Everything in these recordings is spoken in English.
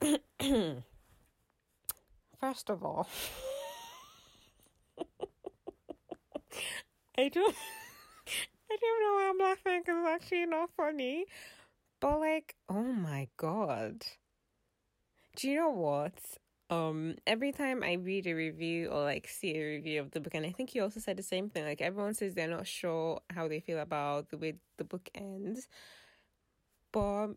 First of all, I don't, I don't know why I'm laughing because it's actually not funny. But like, oh my god. Do you know what? Um, every time I read a review or like see a review of the book, and I think you also said the same thing. Like everyone says they're not sure how they feel about the way the book ends, but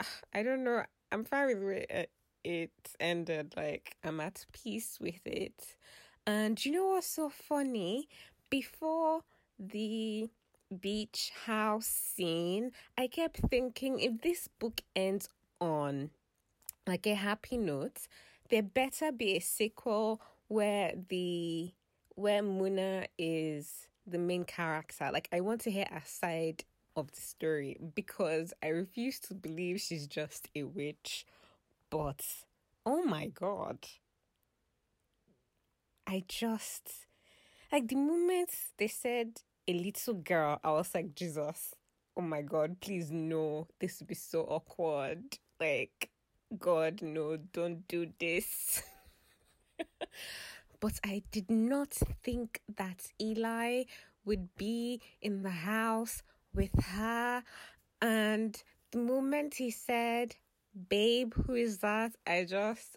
I don't know. I'm fine with the way uh, it ended. Like I'm at peace with it. And you know what's so funny? Before the beach house scene, I kept thinking if this book ends on like a happy note, there better be a sequel where the where Muna is the main character. Like I want to hear a side of the story because I refuse to believe she's just a witch. But oh my god. I just like the moment they said a little girl, I was like, Jesus, oh my god, please no, this would be so awkward. Like, God, no, don't do this. but I did not think that Eli would be in the house with her. And the moment he said, Babe, who is that? I just,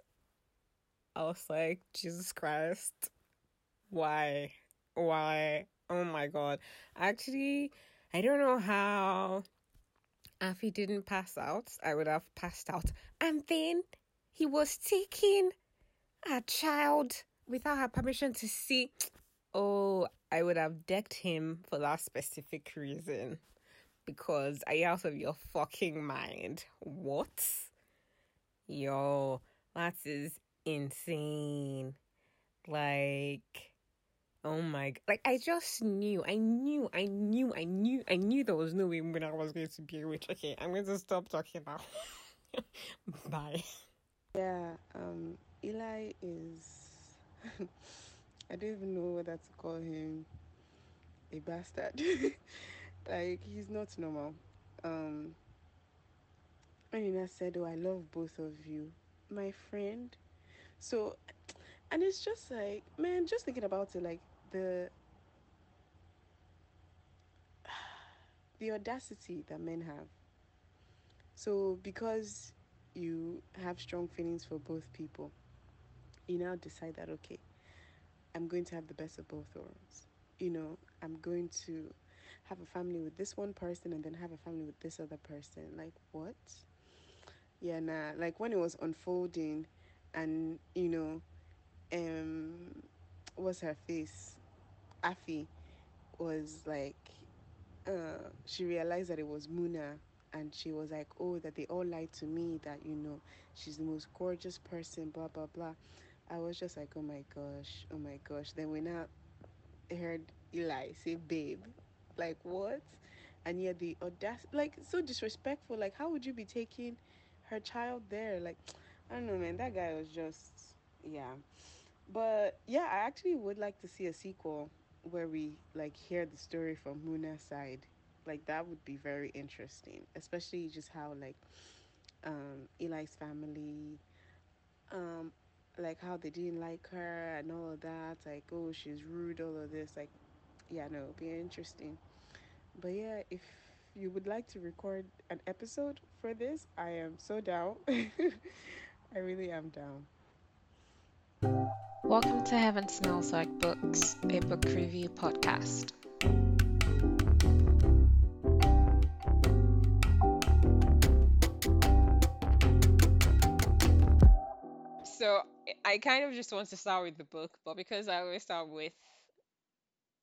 I was like, Jesus Christ, why? Why? Oh my God. Actually, I don't know how if he didn't pass out, I would have passed out. And then he was taking a child without her permission to see. Oh, I would have decked him for that specific reason. Because are you out of your fucking mind? What? Yo, that is insane. Like, Oh my! Like I just knew, I knew, I knew, I knew, I knew there was no way when I was going to be a witch. Okay, I'm going to stop talking now. Bye. Yeah, um, Eli is. I don't even know whether to call him a bastard. like he's not normal. Um, Anina said, "Oh, I love both of you, my friend." So, and it's just like, man, just thinking about it, like the the audacity that men have. So because you have strong feelings for both people, you now decide that okay, I'm going to have the best of both worlds. You know, I'm going to have a family with this one person and then have a family with this other person. Like what? Yeah, nah. Like when it was unfolding and you know, um what's her face? Afi was like, uh, she realized that it was Muna and she was like, oh, that they all lied to me, that, you know, she's the most gorgeous person, blah, blah, blah. I was just like, oh my gosh, oh my gosh. Then when I heard Eli say, babe, like what? And yet the audacity, like so disrespectful. Like, how would you be taking her child there? Like, I don't know, man. That guy was just, yeah. But yeah, I actually would like to see a sequel where we like hear the story from Muna's side. Like that would be very interesting, especially just how like um Eli's family um like how they didn't like her and all of that, like oh she's rude, all of this, like yeah, no, be interesting. But yeah, if you would like to record an episode for this, I am so down. I really am down. Welcome to Heaven Smells Like Books, a book review podcast. I kind of just want to start with the book, but because I always start with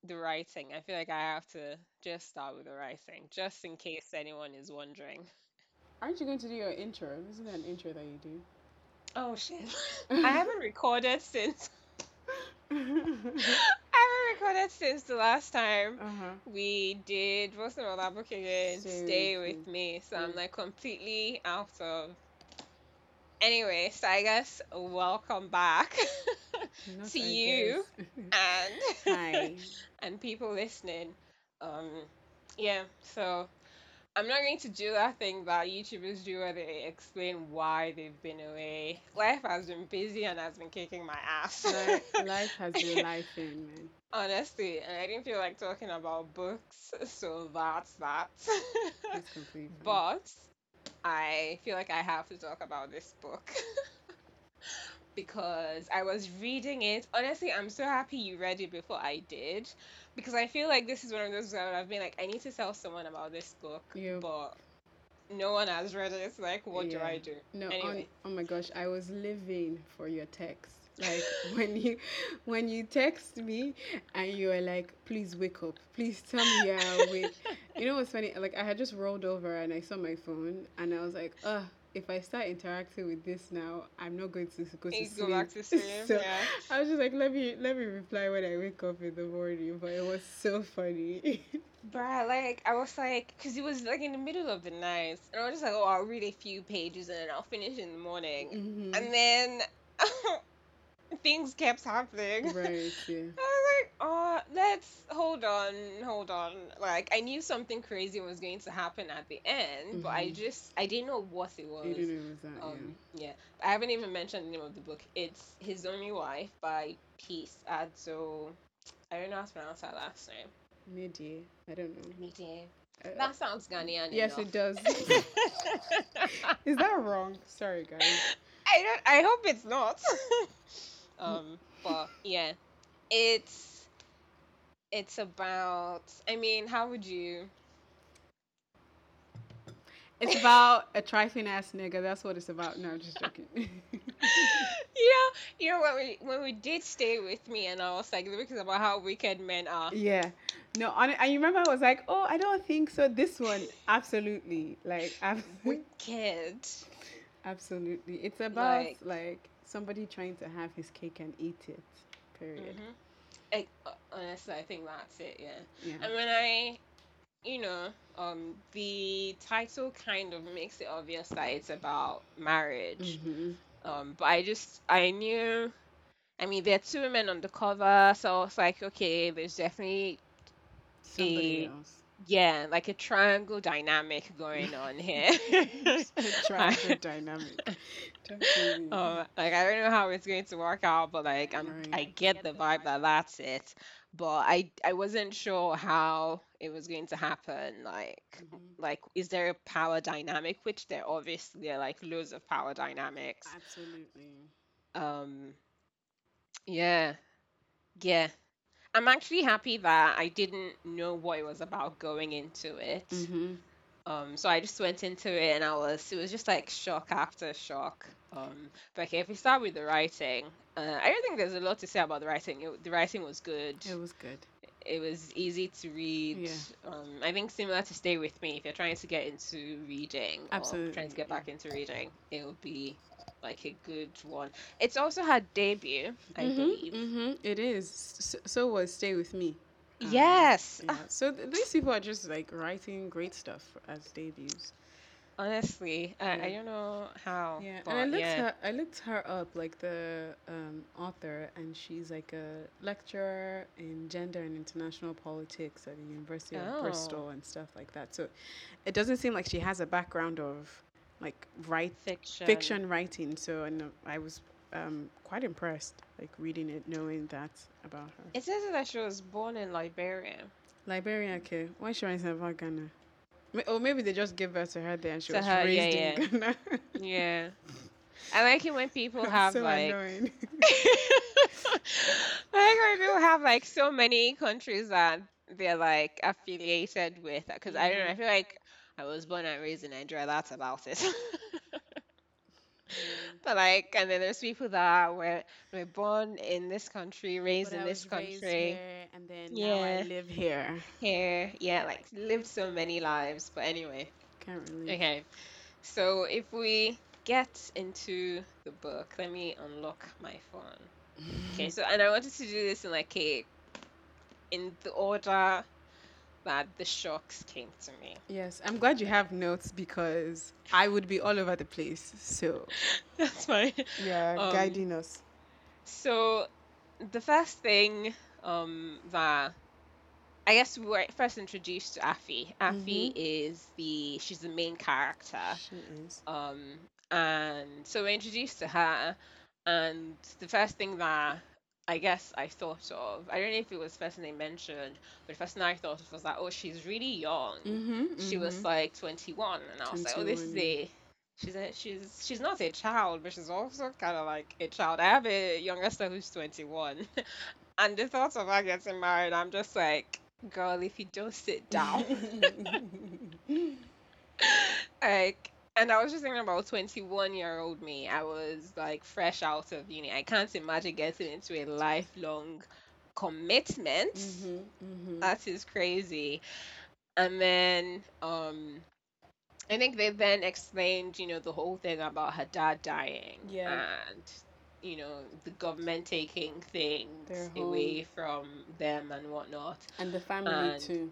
the writing, I feel like I have to just start with the writing, just in case anyone is wondering. Aren't you going to do your intro? Isn't that an intro that you do? Oh shit. I haven't recorded since I haven't recorded since the last time uh-huh. we did what's the other book again? Stay, with me. So I'm like completely out of anyway, so I guess welcome back to you and and people listening. Um yeah, so I'm not going to do that thing that YouTubers do where they explain why they've been away. Life has been busy and has been kicking my ass. Life, life has been life in, man. Honestly, and I didn't feel like talking about books, so that's that. That's completely. But I feel like I have to talk about this book because I was reading it. Honestly, I'm so happy you read it before I did because I feel like this is one of those where I've been like, I need to tell someone about this book, Yep. but no one has read it. It's Like, what do Yeah. I do? No, Anyway. on, oh my gosh, I was living for your text. Like when you when you text me and you are like, please wake up. Please tell me you're awake. You know what's funny? Like I had just rolled over and I saw my phone and I was like, uh, if I start interacting with this now, I'm not going to go to sleep. go back to sleep. so yeah. I was just like, let me let me reply when I wake up in the morning. But it was so funny. Bruh, like I was like, cause it was like in the middle of the night, and I was just like, oh, I'll read a few pages and then I'll finish in the morning, Mhm. and then things kept happening. Right, yeah. I was like, oh, let's hold on, hold on. Like I knew something crazy was going to happen at the end, but I Mhm. just I didn't know what it was. You didn't know it was that, Um, yeah. I haven't even mentioned the name of the book. It's His Only Wife by Peace Adzo. I don't know how to pronounce her last name. yeah. Midi. I don't know. Meeting. Uh, That sounds Ghanaian yes, enough. it does. Is that wrong? Sorry, guys. I don't. I hope it's not. um, but yeah, it's it's about. I mean, how would you? It's about a trifling ass nigga. That's what it's about. No, I'm just joking. you know, you know when we when we did stay with me, and I was like, the book is about how wicked men are. yeah. No, on you remember I was like, oh, I don't think so. This one, absolutely, like, ab- Wicked. absolutely. It's about Like- like somebody trying to have his cake and eat it. Period. hmm I, uh, honestly, I think that's it. Yeah. Yeah. And when I, you know, um, the title kind of makes it obvious that it's about marriage. Mhm. Um, but I just I knew. I mean, there are two women on the cover, so I was like, okay, there's definitely Somebody a- else. Yeah, like a triangle dynamic going on here. Triangle dynamic. Um, like I don't know how it's going to work out, but like I'm, Right. I get the vibe that that's it. But I, I wasn't sure how it was going to happen. Like, Mhm. like is there a power dynamic? Which there obviously are like loads of power dynamics. Absolutely. Um, yeah, yeah. I'm actually happy that I didn't know what it was about going into it. Mm-hmm. Um, so I just went into it and I was, it was just like shock after shock. Um, but okay, if we start with the writing, uh, I don't think there's a lot to say about the writing. It, the writing was good. It was good. It was easy to read. Yeah. Um, I think similar to Stay With Me, if you're trying to get into reading or trying to get back into reading, it will be like a good one. It's also her debut, I believe. Mm-hmm. It is. So, so was Stay With Me. Um, Yes. Yeah. So th- these people are just like writing great stuff as debuts. Honestly, I, I don't know how. Yeah, and I looked yeah. her. I looked her up, like the um, author, and she's like a lecturer in gender and international politics at the University of Oh. Bristol and stuff like that. So it doesn't seem like she has a background of like write fiction. fiction writing. So and I was um, quite impressed, like reading it, knowing that about her. It says that she was born in Liberia. Liberia, okay. Why is she writing about Ghana? Or maybe they just gave birth to her there and she To was her, raised yeah, in Ghana. Yeah. I like it when people have so like annoying. I like when people have like so many countries that they're like affiliated with. Because I don't know, I feel like I was born and raised in Nigeria. That's about it. but like, and then there's people that were were born in this country, raised But in I this was raised country, here, and then now I Yeah. live here. here, yeah, like lived so many lives. But anyway. Can't really. Okay, so if we get into the book, let me unlock my phone. Okay, so and I wanted to do this in like a in the order that the shocks came to me. Yes, I'm glad you have notes because I would be all over the place. So That's fine. yeah, Um, guiding us. So the first thing um that I guess we were first introduced to Afi. Afi Mhm. is the she's the main character. She is. Um, and so we're introduced to her, and the first thing that I guess I thought of, I don't know if it was the first thing they mentioned, but the first thing I thought of was that, oh, she's really young. Mm-hmm, She was like 21, and I was like, oh, this is a. She's a, she's she's not a child, but she's also kind of like a child. I have a younger sister who's 21, and the thought of her getting married, I'm just like, girl, if you don't sit down, like and i was just thinking about 21 year old me i was like fresh out of uni i can't imagine getting into a lifelong commitment mm-hmm, mm-hmm. that is crazy and then um i think they then explained you know the whole thing about her dad dying Yeah. and you know the government taking things away from them and whatnot and the family and- too.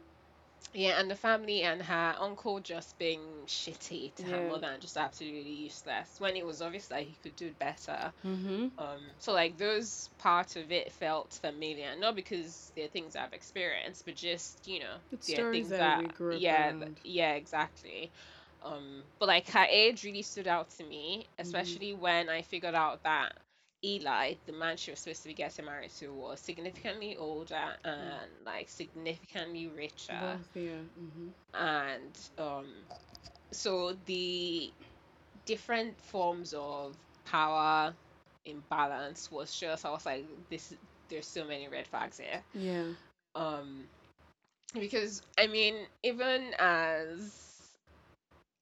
Yeah, and the family and her uncle just being shitty to her mother and just absolutely useless when it was obvious that he could do better. Mm-hmm. Um, so like those parts of it felt familiar, not because they're things I've experienced, but just you know It's they're things that that we grew up yeah, th- yeah, exactly. Um, but like her age really stood out to me, Mm-hmm. especially when I figured out that Eli, the man she was supposed to be getting married to, was significantly older and like significantly richer yeah. Mm-hmm. and um, so the different forms of power imbalance was just I was like this there's so many red flags here Yeah. um because I mean even as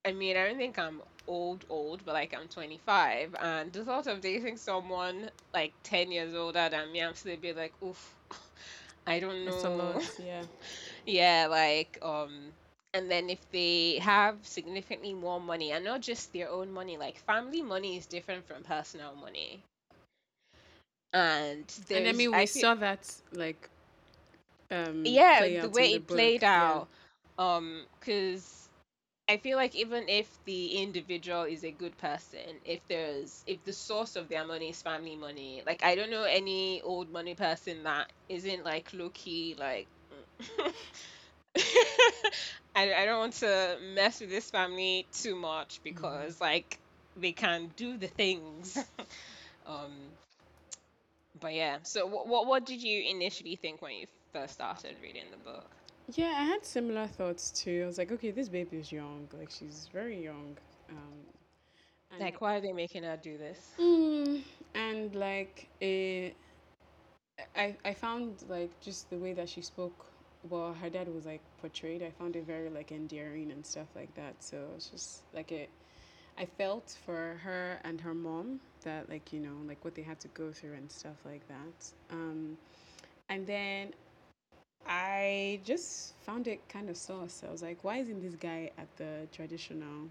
I mean I don't think I'm old old but like I'm 25 and the thought of dating someone like 10 years older than me I'm still a bit like oof I don't know It's a lot. Yeah. yeah, like um and then if they have significantly more money and not just their own money, like family money is different from personal money. And And I mean, we feel- saw that like. Um, yeah, the way it book, played yeah. out. Um, because I feel like even if the individual is a good person, if there's if the source of their money is family money, like I don't know any old money person that isn't like low key like. I, I don't want to mess with this family too much because like they can do the things. um, but yeah. So what what what did you initially think when you first started reading the book? Yeah, I had similar thoughts too. I was like, okay, this baby is young. Like she's very young. Um, and Like, why are they making her do this? Mm, and like eh, I I found like just the way that she spoke. Well, her dad was like portrayed. I found it very like endearing and stuff like that. So it's just like it. I felt for her and her mom that like you know like what they had to go through and stuff like that. Um, and then I just found it kind of sauce. I was like, why isn't this guy at the traditional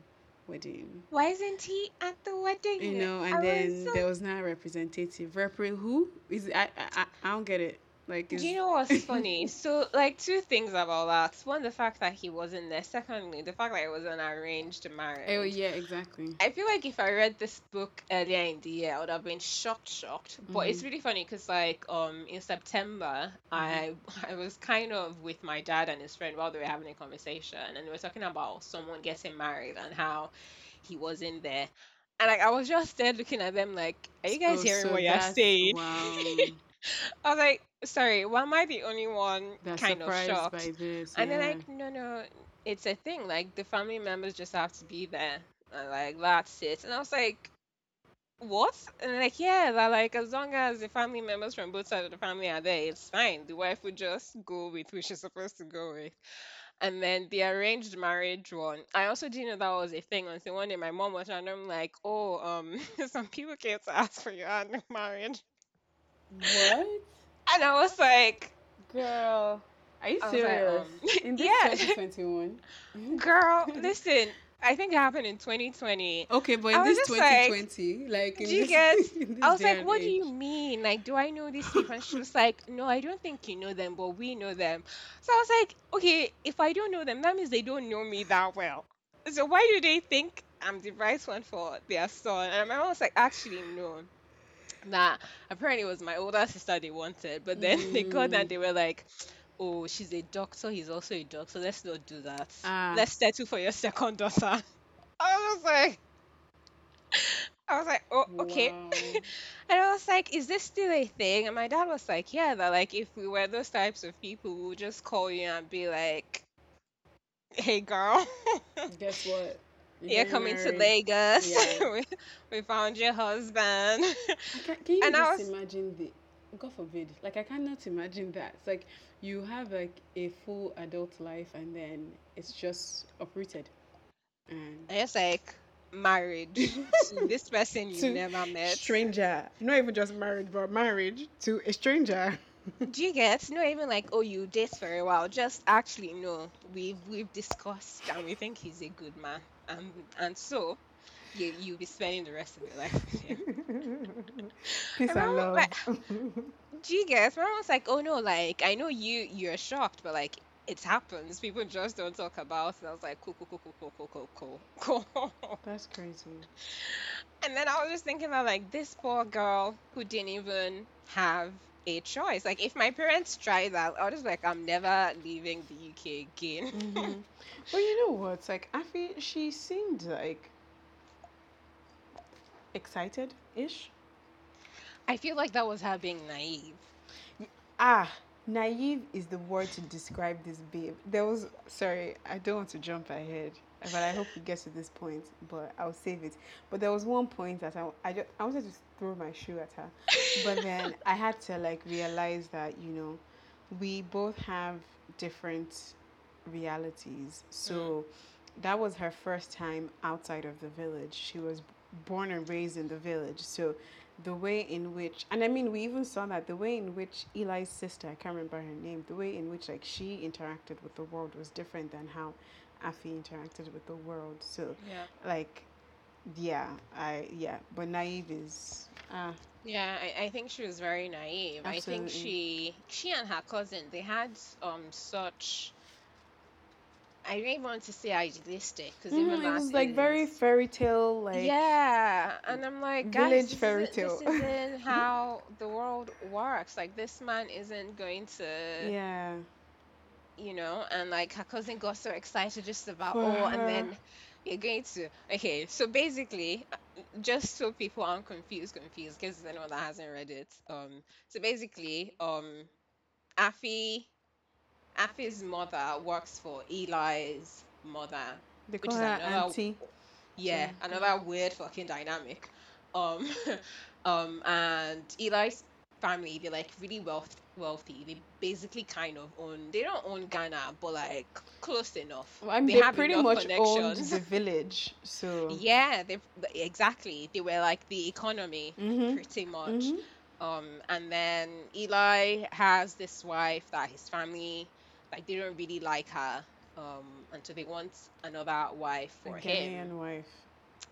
wedding? Why isn't he at the wedding? you know, I and was then so- there was not a representative. Repre who is I, I I I don't get it. Like, is, Do you know what's funny? so, like, two things about that. One, the fact that he wasn't there. Secondly, the fact that it was an arranged marriage. Oh yeah, exactly. I feel like if I read this book earlier in the year, I would have been shocked, shocked. But it's really funny because, like, um, in September, I I was kind of with my dad and his friend while they were having a conversation, and we were talking about someone getting married and how he wasn't there. And like I was just there looking at them like, are you guys Oh, hearing so what you're saying? Wow, I was like, sorry, why am I the only one that's kind of surprised shocked? by this. And they're yeah. like, no, no, it's a thing. Like the family members just have to be there. And like that's it. And I was like, what? And they're like, yeah, they're like as long as the family members from both sides of the family are there, it's fine. The wife would just go with who she's supposed to go with. And then the arranged marriage one. I also didn't know that was a thing until one day my mom was and I'm like, oh, um, some people came to ask for your hand in marriage. what, And I was like, girl? Are you was like, serious? um, In this yeah. 2021. girl, listen, I think it happened in 2020. Okay, but in this just like, 2020, like, in Do you this, get? this I was like, what do you mean? Like, do I know these people? And she was like, no, I don't think you know them, but we know them. So I was like, okay, if I don't know them, that means they don't know me that well. So why do they think I'm the right one for their son? And my mom was like, actually, no. Nah, apparently it was my older sister they wanted, but then they got Mm. and they were like, oh, she's a doctor, he's also a doctor. Let's not do that. Ah. Let's settle for your second daughter. I was like, I was like, oh, okay. Wow. And I was like, is this still a thing? And my dad was like, yeah, that like if we were those types of people, we would just call you and be like, hey, girl, Guess what? You're getting coming to married. Lagos. Yeah. we, we found your husband. I can, can you And I just was- imagine the God forbid, like I cannot imagine that. It's like you have like a full adult life and then it's just uprooted. And I was like, married to this person you To never met. stranger, not even just married, but marriage to a stranger. Do you get? Not even like, oh, you date for a while. Just actually, no. We've we've discussed and we think he's a good man, and and so you you'll be spending the rest of your life with him. Peace and love. like, Do you mom was like, oh no, like I know you you're shocked, but like it happens. People just don't talk about it. I was like, cool, cool, cool, cool, cool, cool, cool, cool, cool. That's crazy. And then I was just thinking about like this poor girl who didn't even have a choice. Like if my parents tried that, I was just like, I'm never leaving the UK again. hmm But you know what? Like Afi, she seemed like excited ish. I feel like that was her being naive. Ah, naive is the word to describe this babe. There was sorry, I don't want to jump ahead, but I hope we get to this point. But I'll save it. But there was one point that I I, just, I wanted to throw my shoe at her, but then I had to like realize that you know we both have different realities. So mm. that was her first time outside of the village. She was born and raised in the village. So the way in which and I mean we even saw that the way in which Eli's sister, I can't remember her name, the way in which like she interacted with the world was different than how Afi interacted with the world. So Yeah. like yeah, I yeah, but naive is ah Yeah, I, I think she was very naive. I think she she and her cousin they had um such I don't even want to say idealistic because even Mhm, it was like very fairy tale like yeah, and I'm like, guys, village fairy tale. this isn't how the world works. Like, this man isn't going to, yeah. You know, and like her cousin got so excited just about, For oh, and her. then you're going to, okay, so basically, uh, just so people aren't confused, confused, because anyone that hasn't read it, um, so basically, um, Afi, Afi's mother works for Eli's mother. They Which is her another- auntie. Yeah, So- another weird fucking dynamic. Um, um, and Eli's family, they're like really wealth wealthy. They basically kind of own. They don't own Ghana, but like close enough. Well, I mean, they they, have pretty much owned the village. So Yeah, they exactly. They were like the economy, Mhm. pretty much. Mhm. Um, and then Eli has this wife that his family, like, they don't really like her. Um, and so they want another wife a for him. Wife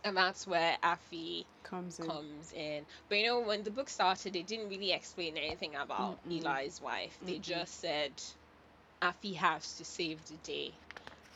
And that's where Afi comes in. comes in. But you know, when the book started, they didn't really explain anything about Mm-mm. Eli's wife. They Mm-mm. just said Afi has to save the day.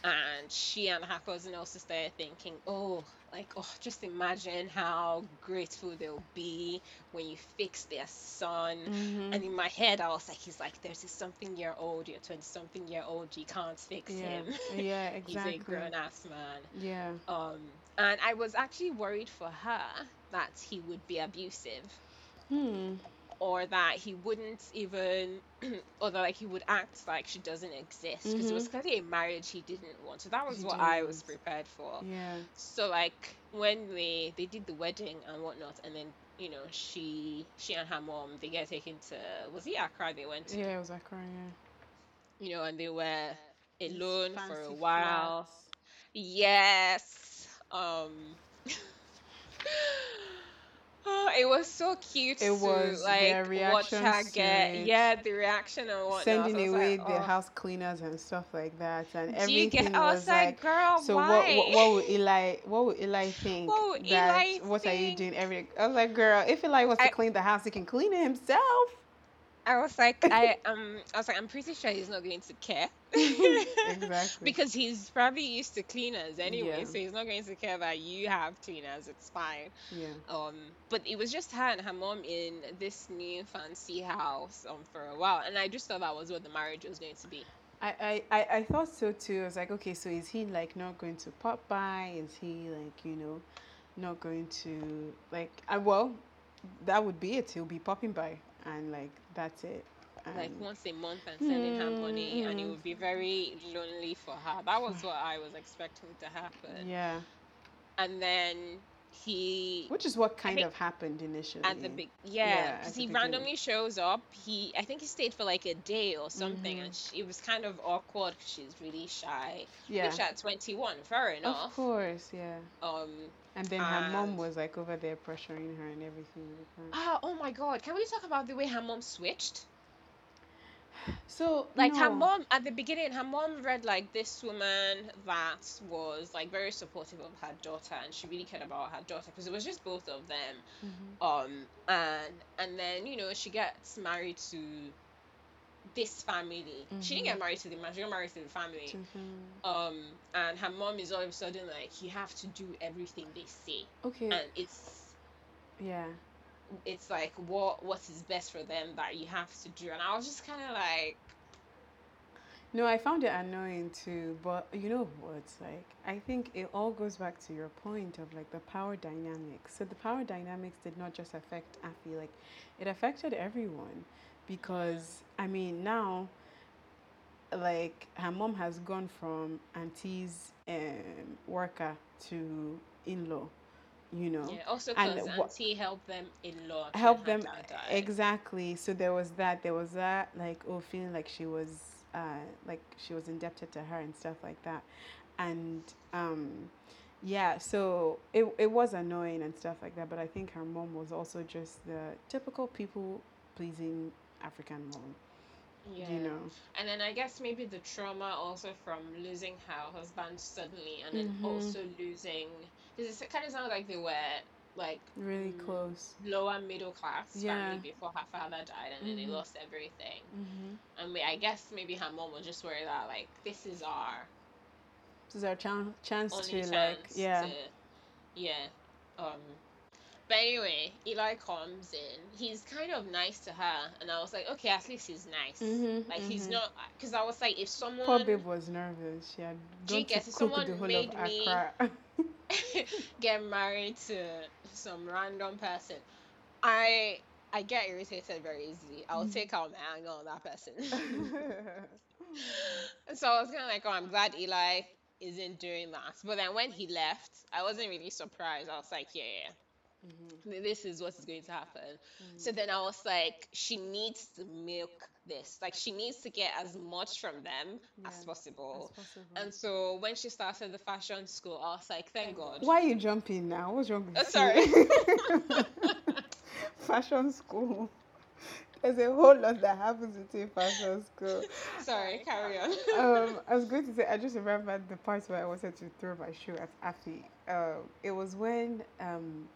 And she and her cousin also started thinking, oh, like, oh, just imagine how grateful they'll be when you fix their son. Mhm. And in my head, I was like, he's like, there's a something year old, you're 20 something year old, you can't fix yeah, him. yeah, exactly. He's a grown ass man. Yeah. Um, and I was actually worried for her that he would be abusive Hmm. or that he wouldn't even, or that like he would act like she doesn't exist because it was clearly a marriage he didn't want. So that was He what didn't I was prepared for. Yeah. So like when they they did the wedding and whatnot, and then you know she she and her mom they get taken to was it Accra they went to Yeah, it was Accra. Yeah. you know and they were alone for a while. flats. Yes. Um. oh, it was so cute It to was like watch her get yeah the reaction and whatnot. Sending was away like, the oh. house cleaners and stuff like that, and Do everything get? I was was like, girl, So why? what, what what would Eli what would Eli think What would that Eli what are you doing every I was like girl if Eli wants to I- clean the house he can clean it himself I was like, I um, I was like, I'm pretty sure he's not going to care. Exactly. because he's probably used to cleaners anyway, Yeah. so he's not going to care that you have cleaners. It's fine. Yeah. Um, but it was just her and her mom in this new fancy house um for a while, and I just thought that was what the marriage was going to be. I, I, I, I thought so too. I was like, okay, so is he like not going to pop by? Is he like, you know, not going to like I well, that would be it. He'll be popping by and like that's it. Like once a month and sending her money, and it Mm. would be very lonely for her. That was what I was expecting to happen. yeah. And then he Which is what kind of happened initially. at the big Yeah, yeah because the he randomly shows up he i think he stayed for like a day or something Mhm. and she, it was kind of awkward she's really shy Yeah. which at 21 fair enough Of course, yeah. um And then her mom was like over there pressuring her and everything like that. ah oh my god can we talk about the way her mom switched So like her mom at the beginning her mom read like this woman that was like very supportive of her daughter and she really cared about her daughter because it was just both of them Mhm. um and and then you know she gets married to this family she didn't get married to the man she got married to the family Mhm. um and her mom is all of a sudden like you have to do everything they say Okay. and it's yeah. it's like what what is best for them that you have to do and i was just kind of like No, I found it annoying too, but you know what? Like, I think it all goes back to your point of like the power dynamics. So the power dynamics did not just affect Afi, like it affected everyone because I mean now like her mom has gone from auntie's um, worker to in-law, you know. yeah also And because auntie helped them a lot when help them exactly. So there was that there was that like oh feeling like she was uh like she was indebted to her and stuff like that. And um yeah so it, it was annoying and stuff like that but i think her mom was also just the typical people pleasing african mom yeah you know And then I guess maybe the trauma also from losing her husband suddenly and then Mhm. also losing because it kind of sounds like they were like really mm, close lower middle class Yeah. family before her father died and then they Mhm. lost everything. mm-hmm. And we, I guess maybe her mom was just worried that like this is our this is our chan- chance to chance like yeah to yeah. Um but anyway, Eli comes in. He's kind of nice to her, and I was like, okay, at least he's nice. Mhm, like he's mhm. not, because I was like, if someone poor babe was nervous she had Do you gone to get it? cook the Someone whole of made me- get married to some random person, I I get irritated very easily. I'll Mhm. take out my anger on that person. so I was kind of like, oh, I'm glad Eli isn't doing that. But then when he left, I wasn't really surprised. I was like, yeah, yeah. Mhm. This is what is going to happen. Mm. So then I was like, she needs to milk this. Like, she needs to get as much from them as possible. As possible. And so when she started the fashion school, I was like, thank God. Why are you jumping now? What's wrong with Oh, you? sorry. fashion school. There's a whole lot that happens within fashion school. Sorry, carry on. Um, I was going to say, I just remembered the part where I wanted to throw my shoe at Afi. Um, it was when um,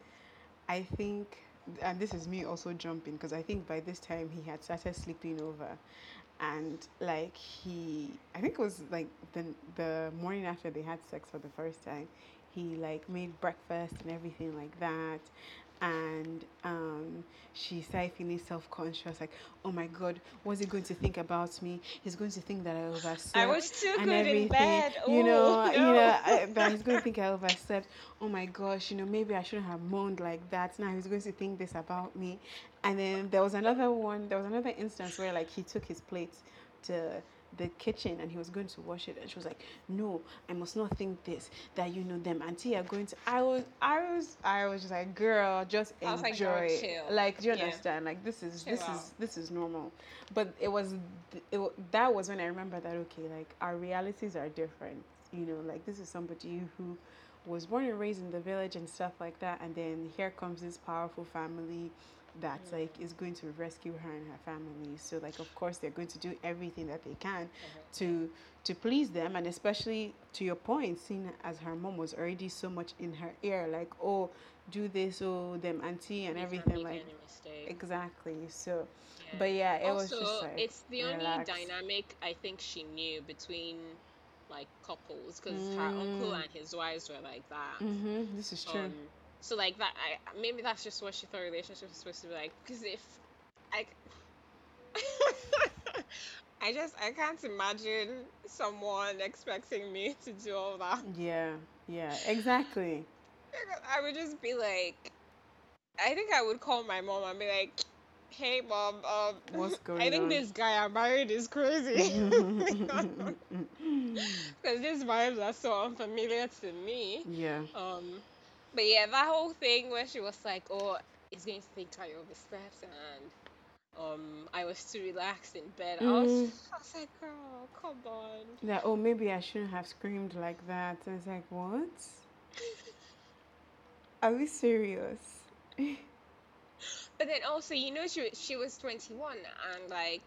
I think, and this is me also jumping because I think by this time he had started sleeping over, and like he, I think it was like the the morning after they had sex for the first time, he like made breakfast and everything like that. And um, she started feeling self conscious, like, oh my god, what's he going to think about me? He's going to think that I overslept I was too and good everything. in bed. You know, Ooh, you know, I, that he's going to think I overslept. Oh my gosh, you know, maybe I shouldn't have moaned like that. Now he's going to think this about me. And then there was another one. There was another instance where like he took his plate to the kitchen and he was going to wash it. And she was like no i must not think this that you know them. Auntie are going to i was i was i was just like girl just was like, enjoy girl, it. like do you Yeah. understand? Like this is Chill this out. is this is normal. But it was it, that was when i remember that okay like our realities are different you know? Like this is somebody who was born and raised in the village and stuff like that. And then here comes this powerful family that like is going to rescue her and her family. So like of course they're going to do everything that they can to to please them and especially to your point, seeing as her mom was already so much in her ear, like, oh, do this, oh them auntie and everything like exactly. So Yeah. but yeah, it was also, just like it's the only dynamic I think she knew between like couples because her uncle Mm. and his wives were like that. Mm-hmm. This is true. Um, so like that, I maybe that's just what she thought relationships were supposed to be like. Because if I, I just I can't imagine someone expecting me to do all that. yeah, yeah, exactly. I would just be like, I think I would call my mom and be like, "Hey, mom, um, What's I think on?" this guy I married is crazy." Because these vibes are so unfamiliar to me. yeah. Um, but yeah, that whole thing where she was like, "Oh, he's going to take think I overslept," and um, I was too relaxed in bed. I was, Mm. I was like, "Girl, come on." That oh maybe I shouldn't have screamed like that. I was like, what? Are we serious? But then also, you know, she she was twenty one, and like,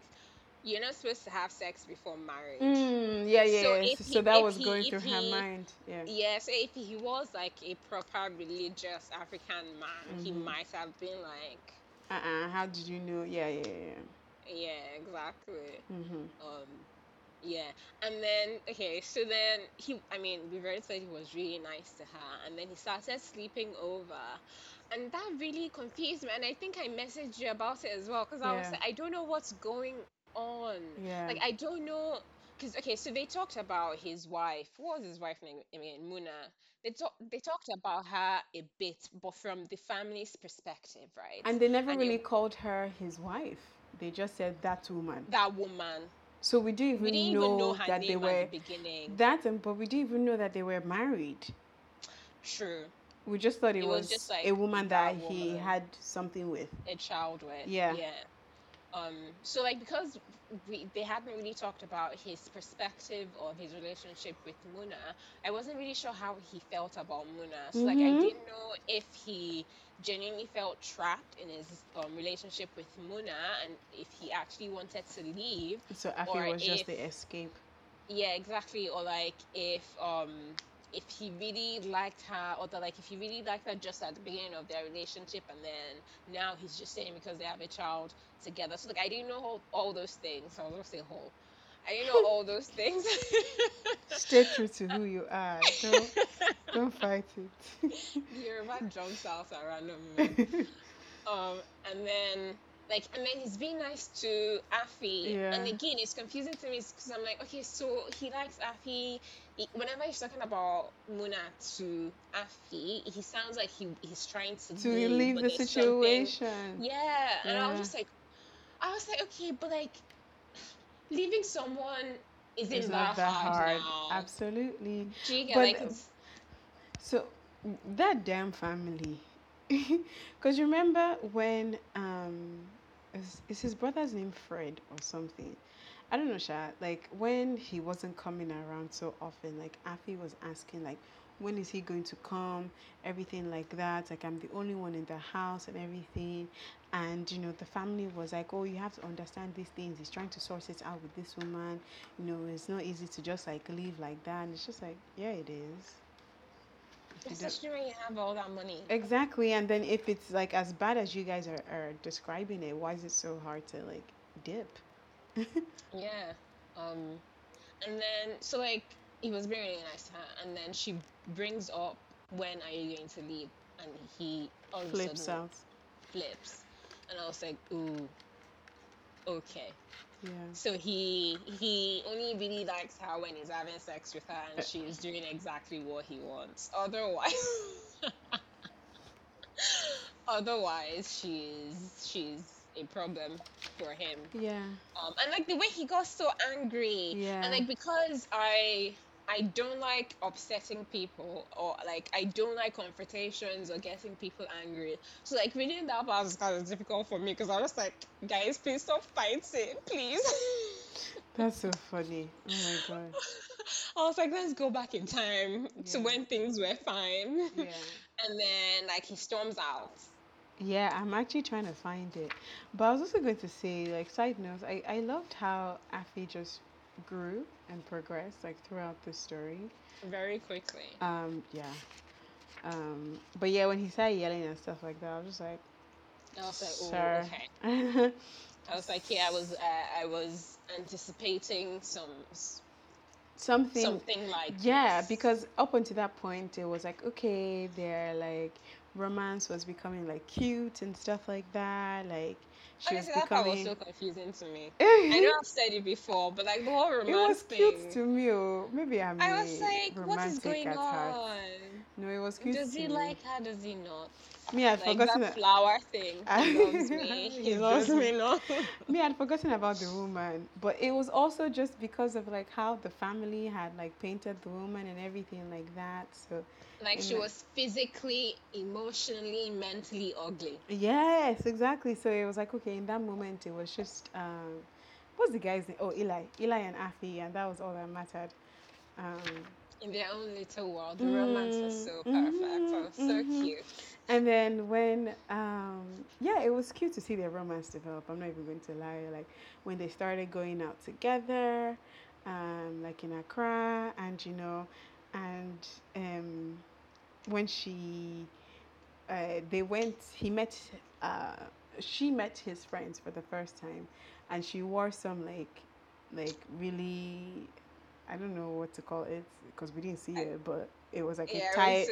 you're not supposed to have sex before marriage. Mm, yeah, yeah. So yeah. So, he- so that was he- going through her mind. Yeah. Yeah, so if he was like a proper religious African man, he Mhm. might have been like, Uh uh How did you know? Yeah, yeah, yeah. yeah, exactly. Mm-hmm. Um, yeah, and then okay, so then he, I mean, we've already said he was really nice to her, and then he started sleeping over, and that really confused me. And I think I messaged you about it as well because I was like, I don't know what's going on. Yeah. Like I don't know, because okay, so they talked about his wife. What was his wife name? I mean, Muna. They talk, they talked about her a bit, but from the family's perspective, right? and they never and really it- called her his wife. They just said that woman. that woman. So we didn't even, We didn't know, even know that they were the beginning. that, and but we didn't even know that they were married. True. We just thought it, It was was, just like a woman that, that he had something with. a child with. Yeah. Yeah. Um. So like because we they hadn't really talked about his perspective of his relationship with Muna, I wasn't really sure how he felt about Muna. So like I Mhm. didn't know if he genuinely felt trapped in his um, relationship with Muna and if he actually wanted to leave. So I Or think it was just the escape. Yeah, exactly. Or like if um if he really liked her or that like if he really liked her just at the beginning of their relationship and then now he's just saying because they have a child together. So like I didn't know all, all those things. I was gonna say whole. I didn't know all those things. Stay true to who you are. Don't, don't fight it. Yoruba jumps out at random. Um, and then like, and then he's being nice to Afi. Yeah. And again, it's confusing to me because I'm like, okay, so he likes Afi. He, whenever he's talking about Muna to Afi, he sounds like he he's trying to, to leave, the something- situation. Yeah, and I was just like, I was like, okay, but like, leaving someone isn't It's that, that hard, hard. Absolutely. Get But, like? So that damn family. Because remember when um is, is his brother's name Fred or something? I don't know, Sha. Like when he wasn't coming around so often, like Afi was asking like when is he going to come? Everything like that. Like I'm the only one in the house and everything. And you know, the family was like, Oh, you have to understand these things. He's trying to sort it out with this woman. You know, it's not easy to just like leave like that. And it's just like, yeah, it is. If you don't- especially when you have all that money. Exactly, and then if it's like as bad as you guys are, are describing it, why is it so hard to like dip? Yeah. Um, and then so like he was being really nice to her, and then she brings up when are you going to leave, and he all Flips sudden out. flips, and I was like, ooh, okay. Yeah. So he he only really likes her when he's having sex with her, and she's doing exactly what he wants. Otherwise. Otherwise, she's she's a problem for him. Yeah. Um, and like the way he got so angry, Yeah. and like because I I don't like upsetting people or like I don't like confrontations or getting people angry. So like reading that part was kind of difficult for me because I was like, guys, please stop fighting, please. That's so funny. Oh my god. I was like, let's go back in time to when things were fine. Yeah. And then like he storms out. Yeah, I'm actually trying to find it. But I was also going to say, like, side notes, I, I loved how Afi just grew and progressed, like, throughout the story. Very quickly. Um, yeah. Um, but yeah, when he started yelling and stuff like that, I was just like, I was like, oh, sir. okay. I was like, yeah, I was, uh, I was anticipating some Something. something like Yeah, this. because up until that point, it was like, okay, they're like, romance was becoming, like, cute and stuff like that. Like, she was Honestly, that part was so confusing to me. I know I've said it before, but like the whole romance It was thing. cute to me. Oh, maybe I'm I was like, what is going at heart. No, it was cute Does he like her? Does he not? Me, I'd Like forgotten that flower thing. He loves me. He He loves me not. Me, I'd forgotten about the woman, but it was also just because of like how the family had like painted the woman and everything like that. So Like she Yeah. was physically, emotionally, mentally ugly. yes, exactly. So it was like okay, in that moment, it was just um, what's the guy's name? Oh, Eli, Eli and Afi, and that was all that mattered. Um, In their own little world. The romance was so Mm, perfect. mhm, and so mhm. cute. And then when, um, yeah, it was cute to see their romance develop. I'm not even going to lie. Like when they started going out together, um, like in Accra, and you know, and um, when she, uh, they went, he met, uh, she met his friends for the first time, and she wore some like, like really, I don't know what to call it because we didn't see I- it, but it was like Yeah, a tight.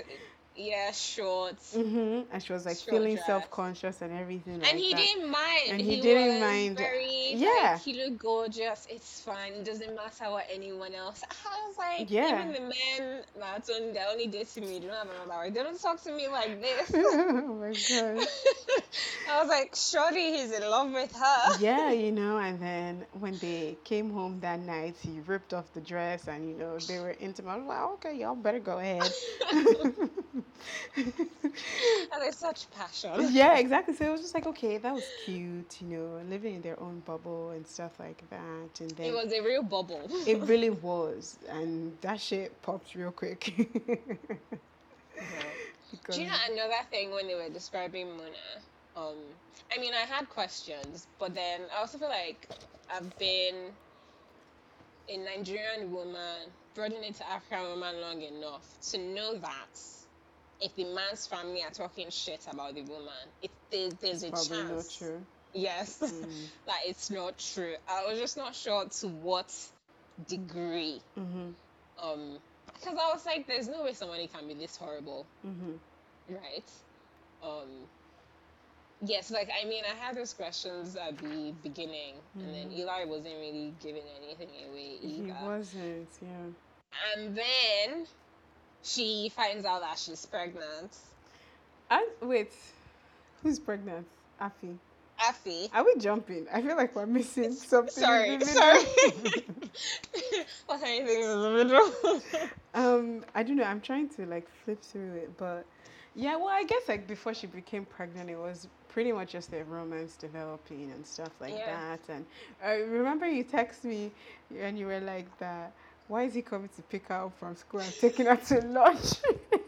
Yeah, shorts. hmm And she was like Short feeling self conscious and everything like And he that. didn't mind. And he didn't was mind. Very, Yeah. Like, he looked gorgeous. It's fine. It doesn't matter what anyone else. I was like, Yeah. even the men that's on they're only dating me. They don't have another. They don't talk to me like this. oh my god. I was like, surely he's in love with her. Yeah, you know, and then when they came home that night, he ripped off the dress and you know, they were intimate. I was like, okay, y'all better go ahead. and there's such passion. yeah, exactly. So it was just like, okay, that was cute, you know, living in their own bubble and stuff like that. And then It was a real bubble. it really was. And that shit popped real quick. because Do you know another thing when they were describing Muna? Um, I mean, I had questions, but then I also feel like I've been a Nigerian woman, brought into African woman long enough to know that if the man's family are talking shit about the woman, it there, there's a probably not chance. true. Yes, Mm. that it's not true. I was just not sure to what degree. hmm Um, because I was like, there's no way somebody can be this horrible hmm right? Um, yes, like I mean, I had those questions at the beginning, and then Eli wasn't really giving anything away He wasn't, yeah. And then she finds out that she's pregnant. I, wait, who's pregnant? Afi. Effie. Are we jumping? I feel like we're missing something. in Sorry, the sorry. what anything in the middle? um, I don't know. I'm trying to like flip through it, but yeah. Well, I guess like before she became pregnant, it was pretty much just their romance developing and stuff like Yeah. that. And I remember you text me and you were like that. Why is he coming to pick her up from school and taking her to lunch? that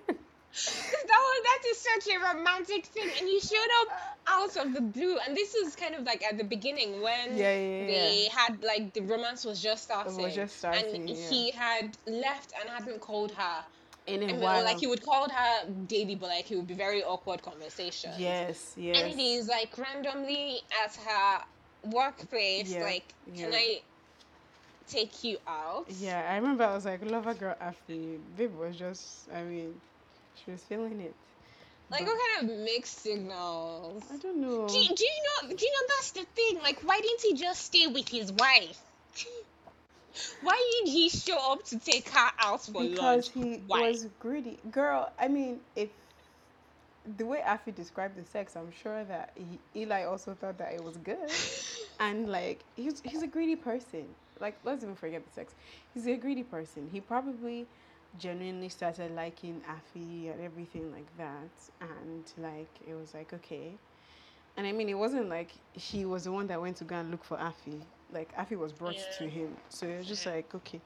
was oh, that is such a romantic thing, and he showed up out of the blue. And this is kind of like at the beginning when Yeah, yeah, yeah. they had like the romance was just starting. was just starting, and he had left and hadn't called her. In a And while. like he would call her daily, but like it would be very awkward conversation. yes, yes. And he's like randomly at her workplace, like, can. I take you out? Yeah, I remember I was like, lover girl Afi. Babe was just, I mean, she was feeling it. Like But- what kind of mixed signals? I don't know. Do, do you know? Do you know that's the thing? Like, why didn't he just stay with his wife? why did he show up to take her out for because lunch? Because he Why? was greedy. Girl, I mean, if the way Afi described the sex, I'm sure that he, Eli also thought that it was good. and like, he's he's a greedy person. Like, let's even forget the sex. He's a greedy person. He probably genuinely started liking Afi and everything like that. And like, it was like, okay. And I mean, it wasn't like he was the one that went to go and look for Afi. Like, Afi was brought to him. So it was just Yeah. like, okay,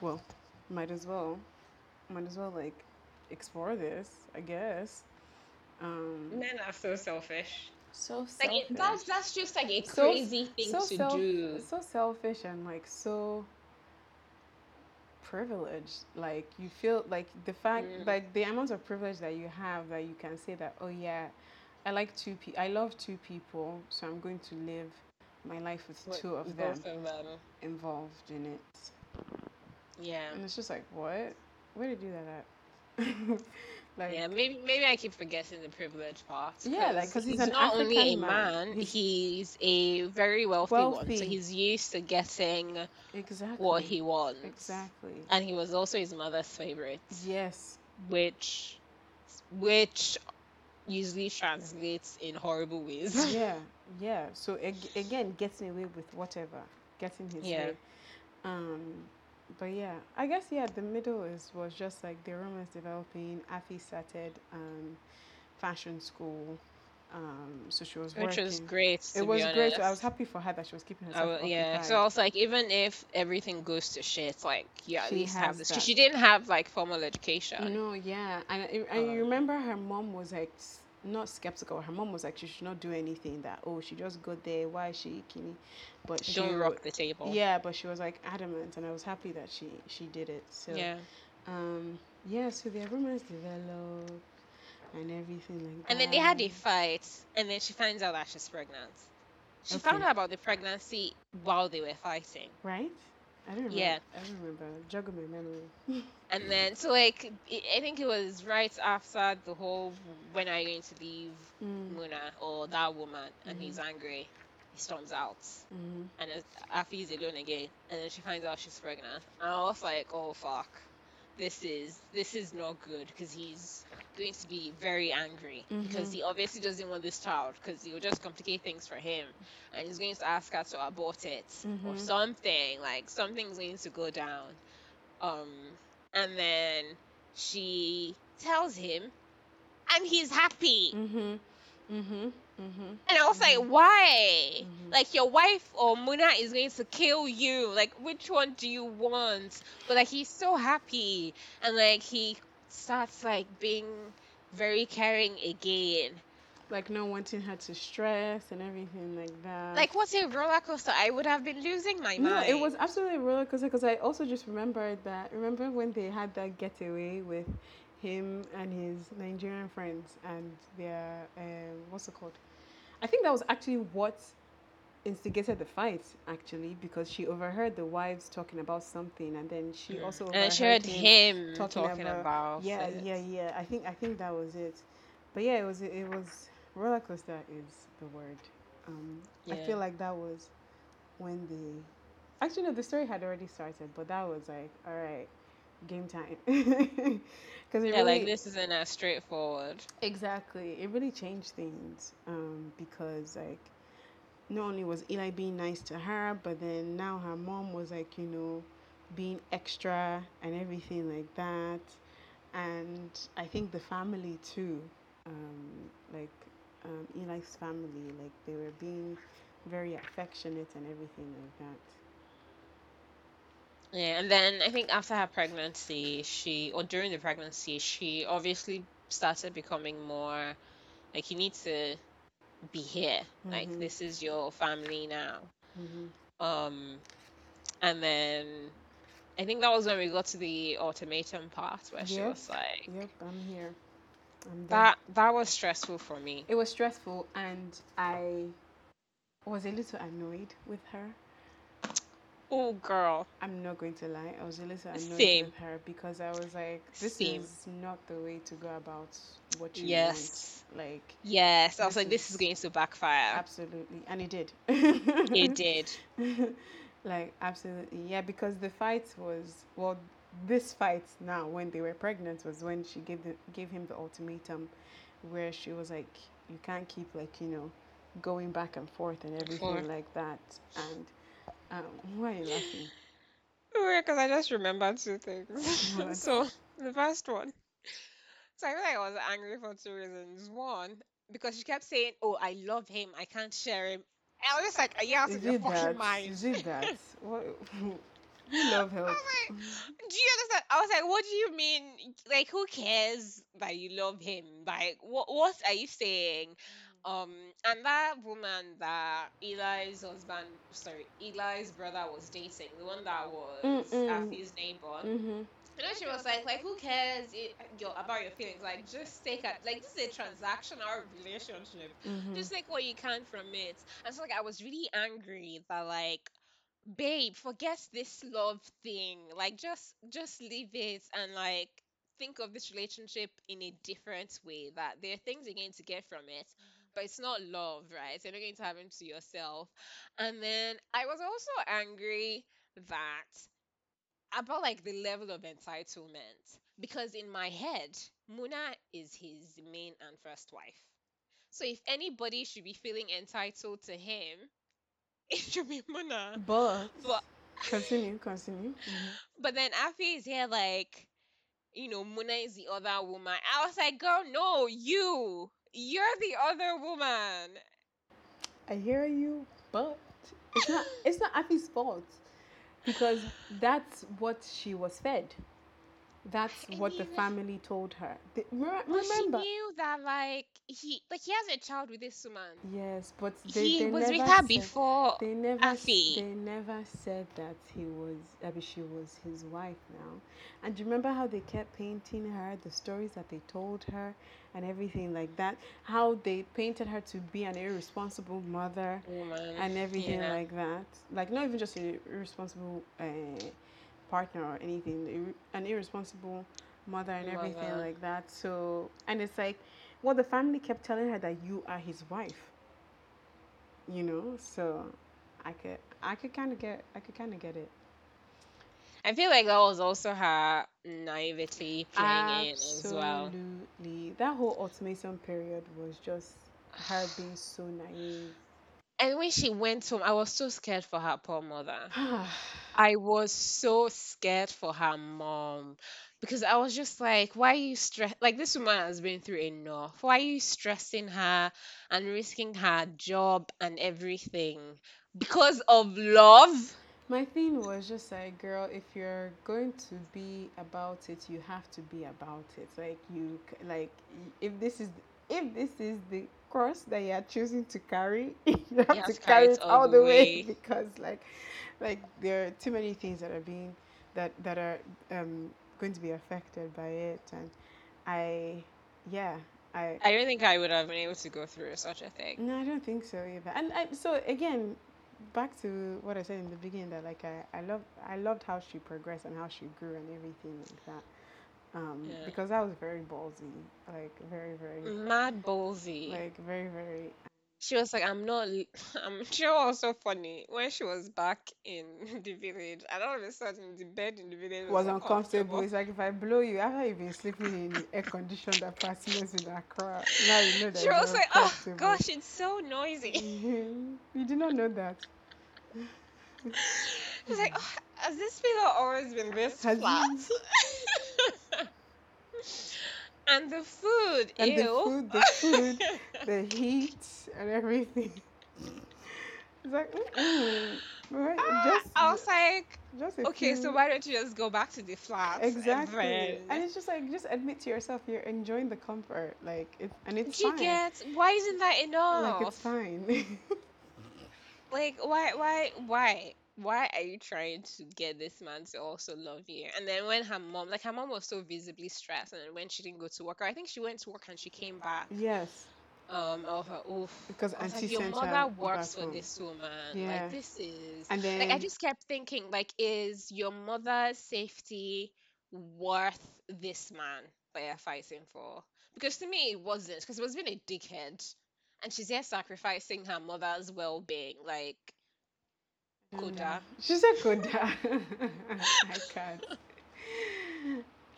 well, might as well, might as well like explore this, I guess. Um, Men are so selfish. So Like selfish. it, that's that's just like a So- crazy thing so to self- do. so selfish and like so privileged like you feel like the fact Mm. like the amount of privilege that you have that you can say that oh yeah i like two pe- i love two people so i'm going to live my life with With two of them of them. involved in it Yeah. and it's just like what where did you do that at like Yeah, maybe maybe I keep forgetting the privilege part. Yeah, like because he's an not only a man, man, he's- he's, a very wealthy, one. So he's used to getting exactly what he wants. exactly And he was also his mother's favorite, yes which which usually translates in horrible ways. yeah, yeah. So ag- again, getting away with whatever, getting his Yeah. way. Um, but yeah, I guess yeah, the middle is was just like the romance developing. Afi started um, fashion school, um, so she was Which working. was great. It was great. I was happy for her that she was keeping herself wa- yeah. So I was like, even if everything goes to shit, like you at She least have has this. that. She didn't have like formal education. Know, yeah, and I, I Um, remember her mom was like not skeptical. Her mom was like, she should not do anything. That oh, she just got there. Why is she kini? But she Don't rock the table. Yeah, but she was like adamant, and I was happy that she she did it. So Yeah. um, yeah. So their romance developed and everything like that. And then they had a fight, and then she finds out that she's pregnant. She found out about the pregnancy while they were fighting. right. I remember. Yeah. I remember. Juggle my memory. And then, so like, I I think it was right after the whole when are you going to leave mm, Muna or that woman, and Mhm. he's angry. He storms out, mm, and it's- Afi's alone again. And then she finds out she's pregnant. And I was like, oh fuck, this is this is not good because he's going to be very angry because Mhm. he obviously doesn't want this child because it will just complicate things for him, and he's going to ask her to abort it or Mhm. something. Like something's going to go down. Um, and then she tells him, and he's happy. mhm, mhm, mhm. And I was like, why? Mhm. Like your wife or Muna is going to kill you. Like which one do you want? But like he's so happy and like he starts like being very caring again. Like not wanting her to stress and everything like that. Like what's a roller coaster? I would have been losing my No, mind. it was absolutely a roller coaster because I also just remembered that. Remember when they had that getaway with him and his Nigerian friends and their um, what's it called? I think that was actually what instigated the fight actually because she overheard the wives talking about something and then she also and she heard him him talking talking, about- about, yeah, it. yeah, yeah. I think I think that was it. But yeah, it was it was roller coaster is the word. Um, I feel like that was when the actually no, the story had already started, but that was like all right, game time. Because Yeah, like this isn't as straightforward. Exactly. It really changed things um, because, like, not only was Eli being nice to her, but then now her mom was, like, you know, being extra and everything like that. And I think the family, too, um, like, um, Eli's family, like, they were being very affectionate and everything like that. Yeah, and then I think after her pregnancy, she or during the pregnancy, she obviously started becoming more like you need to be here. Like Mhm. this is your family now. Mm-hmm. Um, and then I think that was when we got to the ultimatum part where she was like, Yep, I'm here. I'm that that was stressful for me. It was stressful, and I was a little annoyed with her. Oh, girl. I'm not going to lie. I was a little annoyed Same. with her because I was like, this Same. is not the way to go about what you Yes. want. Like, Yes, I was like, this is going to backfire. absolutely. And it did. It did. like, absolutely. Yeah, because the fight was, well, this fight now, when they were pregnant, was when she gave, the, gave him the ultimatum where she was like, you can't keep, like, you know, going back and forth and everything Forth. like that. And um, why are you laughing? Because I just remembered two things. What? so the first one. So I feel like I was angry for two reasons. One, because she kept saying, "Oh, I love him. I can't share him." And I was just like, "Are you out of your fucking mind?" Is it that? what? Who love help? do you understand? I was like, what do you mean? Like, who cares that you love him? Like, what what are you saying? Um, and that woman that Eli's husband, sorry, Eli's brother was dating, the one that was. Afi's neighbor. Mm-hmm. You know, she was like, like, who cares it, your, about your feelings? Like, just take it. Like, this is a transactional relationship. Mm-hmm. Just take what you can from it. And so, like, I was really angry that, like, babe, forget this love thing. Like, just, just leave it and like think of this relationship in a different way. That there are things you're going to get from it, but it's not love, right? You're not going to have it to yourself. And then I was also angry that about like the level of entitlement because in my head muna is his main and first wife so if anybody should be feeling entitled to him it should be muna But but continue, continue. Mhm. but then afi is here like you know muna is the other woman i was like girl no you you're the other woman I hear you, but it's not. It's not Afi's fault because that's what she was fed. That's I what the mean- family told her. They, re- but she remember? knew that like he like he has a child with this woman Yes, but they, he they was with her said- before They never, s- Afi. they never said that he was, I mean, she was his wife now. And do you remember how they kept painting her, the stories that they told her, and everything like that? How they painted her to be an irresponsible mother woman and everything yeah. like that. Like, not even just an irresponsible uh, partner or anything, an irresponsible mother and everything Mother. like that. So, and it's like, well, the family kept telling her that you are his wife you know so i could i could kind of get i could kind of get it I feel like that was also her naivety playing in as well. absolutely that whole ultimatum period was just her being so naive And when she went home, I was so scared for her poor mother. I was so scared for her mom because I was just like, why are you stress? Like this woman has been through enough. Why are you stressing her and risking her job and everything because of love? my thing was just like girl if you're going to be about it you have to be about it like you like if this is if this is the cross that you are choosing to carry you have have to carry it all all the the way way. because like like there are too many things that are being that that are um going to be affected by it and i yeah i I don't think I would have been able to go through such a thing. no, I don't think so either. And I, so again, back to what I said in the beginning that like I, I love I loved how she progressed and how she grew and everything like that. Um, Yeah. because I was very ballsy, like very very Mad ballsy. like very very. she was like, I'm not. I'm sure was so funny when she was back in the village, and all of a sudden the bed in the village was uncomfortable. It's like if I blow you after you've been sleeping in the air conditioned apartments in Accra. Now you know that She was like, oh uncomfortable." gosh, it's so noisy. you did not know that. She's like, oh, has this pillow always been this Has flat? And the food, And ew. the food, the food, the heat, and everything. It's like, mm-mm. Right, Ah, just, I was like, just okay, so why don't you just go back to the flat? and exactly, then- and it's just like just admit to yourself you're enjoying the comfort, like it's and it's Do fine. get why isn't that enough? like it's fine. Like why why why why are you trying to get this man to also love you? And then when her mom like her mom was so visibly stressed and when she didn't go to work, or I think she went to work and she came back. yes, Um of her oof. because I was like, your mother works for home. this woman. Yeah. Like this is and then like I just kept thinking, like, is your mother's safety worth this man that you're fighting for? Because to me, it wasn't. Because it was being a dickhead, and she's here sacrificing her mother's well-being. Like, I don't know. Koda. She said Koda. I can't.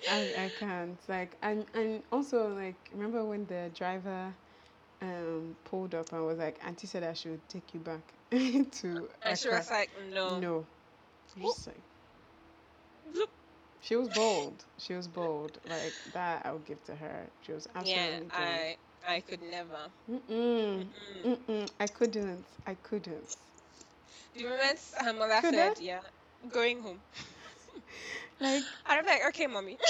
I, I can't. Like and and also like remember when the driver um pulled up and was like, Auntie said I should take you back to and she Accra." was like, no, No. Just like Bloop. she was bold. She was bold. Like that I would give to her. She was absolutely yeah, bold. I, I could never. Mm-mm. Mm. Mm-mm. I couldn't. I couldn't. The moment her mother Could said, I? yeah, going home. like I'm like, okay, mommy.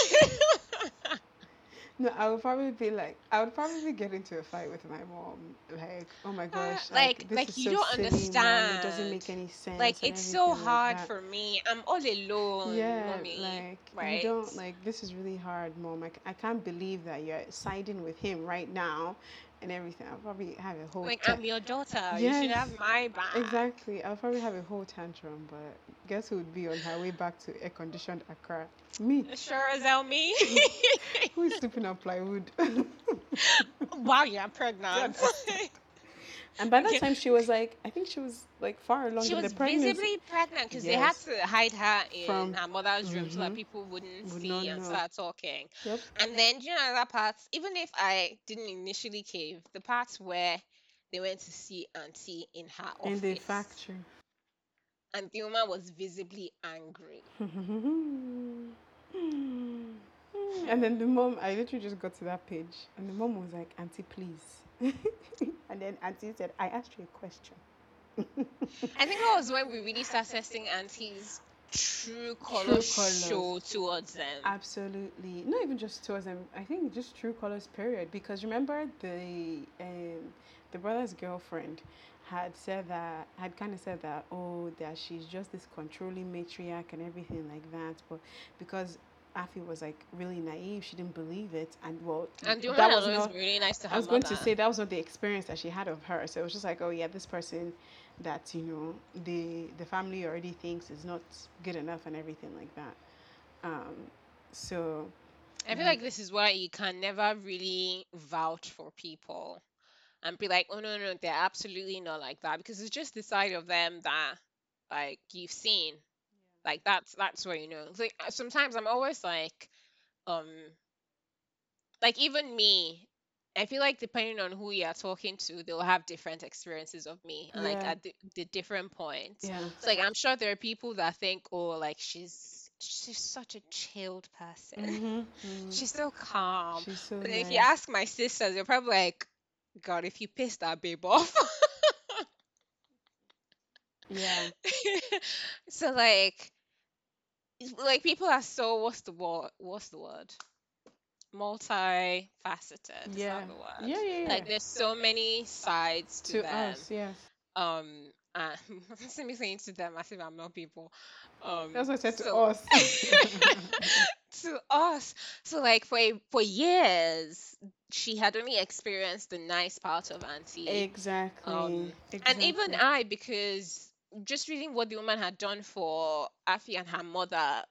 no, I would probably be like, I would probably get into a fight with my mom. Like, oh my Uh, gosh, like, this like is you so don't silly, mom. It doesn't make any sense. Like it's so everything like hard for me. I'm all alone, Yeah, mommy. like you right? don't like this is really hard, mom. I can't believe that you're siding with him right now and everything. I'll probably have a whole Like ta- I'm your daughter. You should have my back. exactly. I'll probably have a whole tantrum, but guess who would be on her way back to air conditioned Accra? Me. Sure as hell me. Who is sleeping on plywood? wow, you're pregnant. and by that time, she was like, I think she was like far along she in was the pregnancy. visibly pregnant because they had to hide her in From- her mother's room so that Mhm. people wouldn't Would see and know. start talking. Yep. And then do you know that part? Even if I didn't initially cave, the parts where they went to see Auntie in her office, In the factory. and the woman was visibly angry. and then the mom, I literally just got to that page, and the mom was like, Auntie, please. and then Auntie said, I asked you a question. I think that was when we really started seeing Auntie's true colors colours. show towards them. Absolutely. Not even just towards them. I think just true colors, period. Because remember the um, the brother's girlfriend had said that had kind of said that oh that she's just this controlling matriarch and everything like that. But because Afi was like really naive, she didn't believe it, and well, and that was not. really nice to her I was going to say that was not the experience that she had of her. So it was just like, oh yeah, this person that you know the the family already thinks is not good enough and everything like that. Um, so I feel like this is why you can never really vouch for people and be like, oh no, no, they're absolutely not like that because it's just the side of them that like you've seen. Like that's that's where you know. It's like uh, sometimes I'm always like, um, like even me. I feel like depending on who you're talking to, they'll have different experiences of me, and like Yeah. at the, the different points. yeah, It's like I'm sure there are people that think, oh, like she's she's such a chilled person. mm-hmm. She's so calm. she's so But if you nice. ask my sisters, they're probably like, God, if you piss that babe off. yeah, so like it's- like people are so what's the word what's the word? Multifaceted. Is yeah, that the word? yeah, yeah, yeah. Like there's so many sides to, to them. us, yes. Um uh, see me saying to them as if I'm not people. Um That's what I said to us. to us. So like for for years, she had only experienced the nice part of Auntie, exactly. Um, and even I, because just reading what the woman had done for Afi and her mother.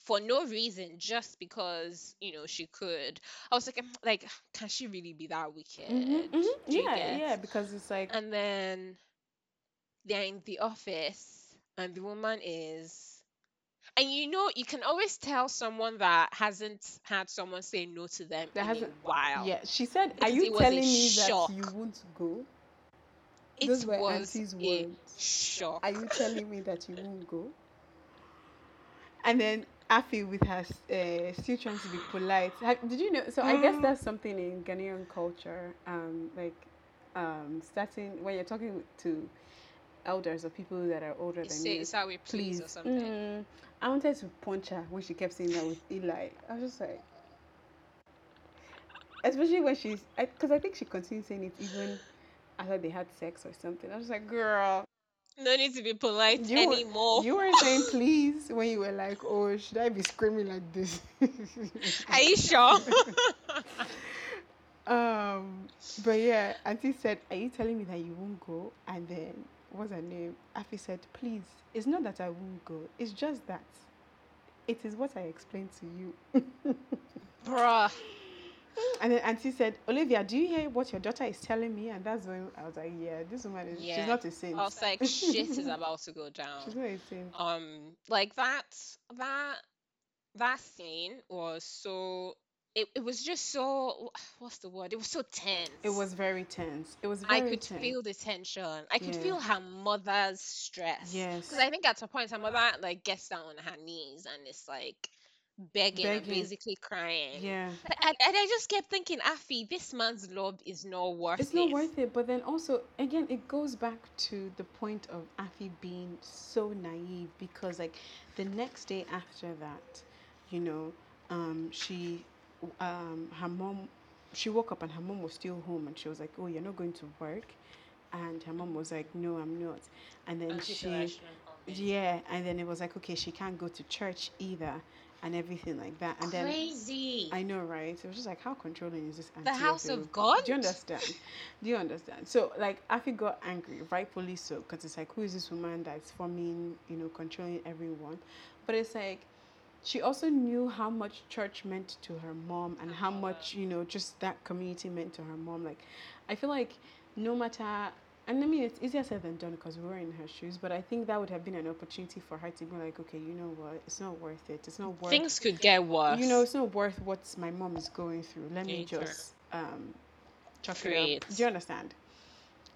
For no reason, just because you know she could, I was like, "Mm, like, can she really be that wicked? Mhm, mhm. Do you Yeah, yeah, because it's like And then they're in the office, and the woman is. And you know, you can always tell someone that hasn't had someone say no to them That in hasn't- a while. yeah. She said, "Are you it was a telling me shock. that you won't go?" It Those were was Auntie's words. shock. Are you telling me that you won't go? And then Afi with her uh, still trying to be polite. Have, did you know? So I guess Mm. that's something in Ghanaian culture. Um, like um, starting when you're talking to elders or people that are older You than say you. it's how we please, Please. or something. Mm, I wanted to punch her when she kept saying that with Eli. I was just like, especially when she's, because I, think she continued saying it even after they had sex or something. I was like, girl, No need to be polite You were- anymore. you were saying please when you were like, oh, should I be screaming like this? Are you sure? um, but yeah, Auntie said, are you telling me that you won't go? And then what's her name? Afi said, please, it's not that I won't go. It's just that it is what I explained to you. Bruh. And then Auntie said, Olivia, do you hear what your daughter is telling me? And that's when I was like, yeah, this woman is, Yeah. she's not a saint. I was like, shit is about to go down. She's not a saint. um like that that that scene was so it, it was just so what's the word it was so tense It was very tense. It was very i could tense. feel the tension i could Yeah. feel her mother's stress Yes. because i think at a point her mother like gets down on her knees and it's like begging, and Begging. basically crying. Yeah. I, and I just kept thinking, Afi, this man's love is not worth It's it. not worth it, but then also again it goes back to the point of Afi being so naive because like the next day after that, you know, um she um her mom she woke up and her mom was still home and she was like, Oh, you're not going to work and her mom was like, No, I'm not and then And she she said, "I shouldn't come in." yeah, and then it was like, okay, she can't go to church either and everything like that. And then Crazy. I know, right? It was just like, how controlling is this? The house the- of God? Do you understand? Do you understand? So, like, Afi got angry, rightfully so, because it's like, who is this woman that's forming, you know, controlling everyone? But it's like, she also knew how much church meant to her mom and how much, you know, just that community meant to her mom. Like, I feel like no matter, and I mean, it's easier said than done because we were in her shoes, but I think that would have been an opportunity for her to be like, okay, you know what? It's not worth it. It's not worth Things could get worse. you know, it's not worth what my mom is going through. Let me just um, chuck it up. Do you understand?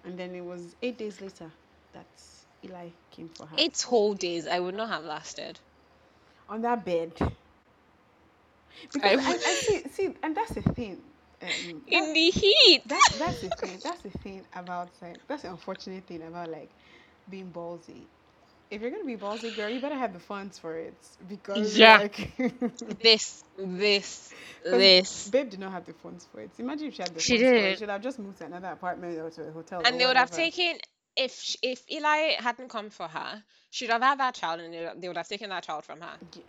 And then it was eight days later that Eli came for her eight whole days, I would not have lasted. on that bed. Because I I, I see, see, and that's the thing. Um, In the heat. that, that's the thing. That's the thing about like that's the unfortunate thing about like being ballsy. If you're gonna be ballsy, girl, you better have the funds for it because Yeah. like this, this, this. Babe did not have the funds for it. Imagine if she had the She funds for it. did. She should have just moved to another apartment or to a hotel. And they would have taken if if Eli hadn't come for her, she'd have had that child, and they would- they would have taken that child from her. Yeah.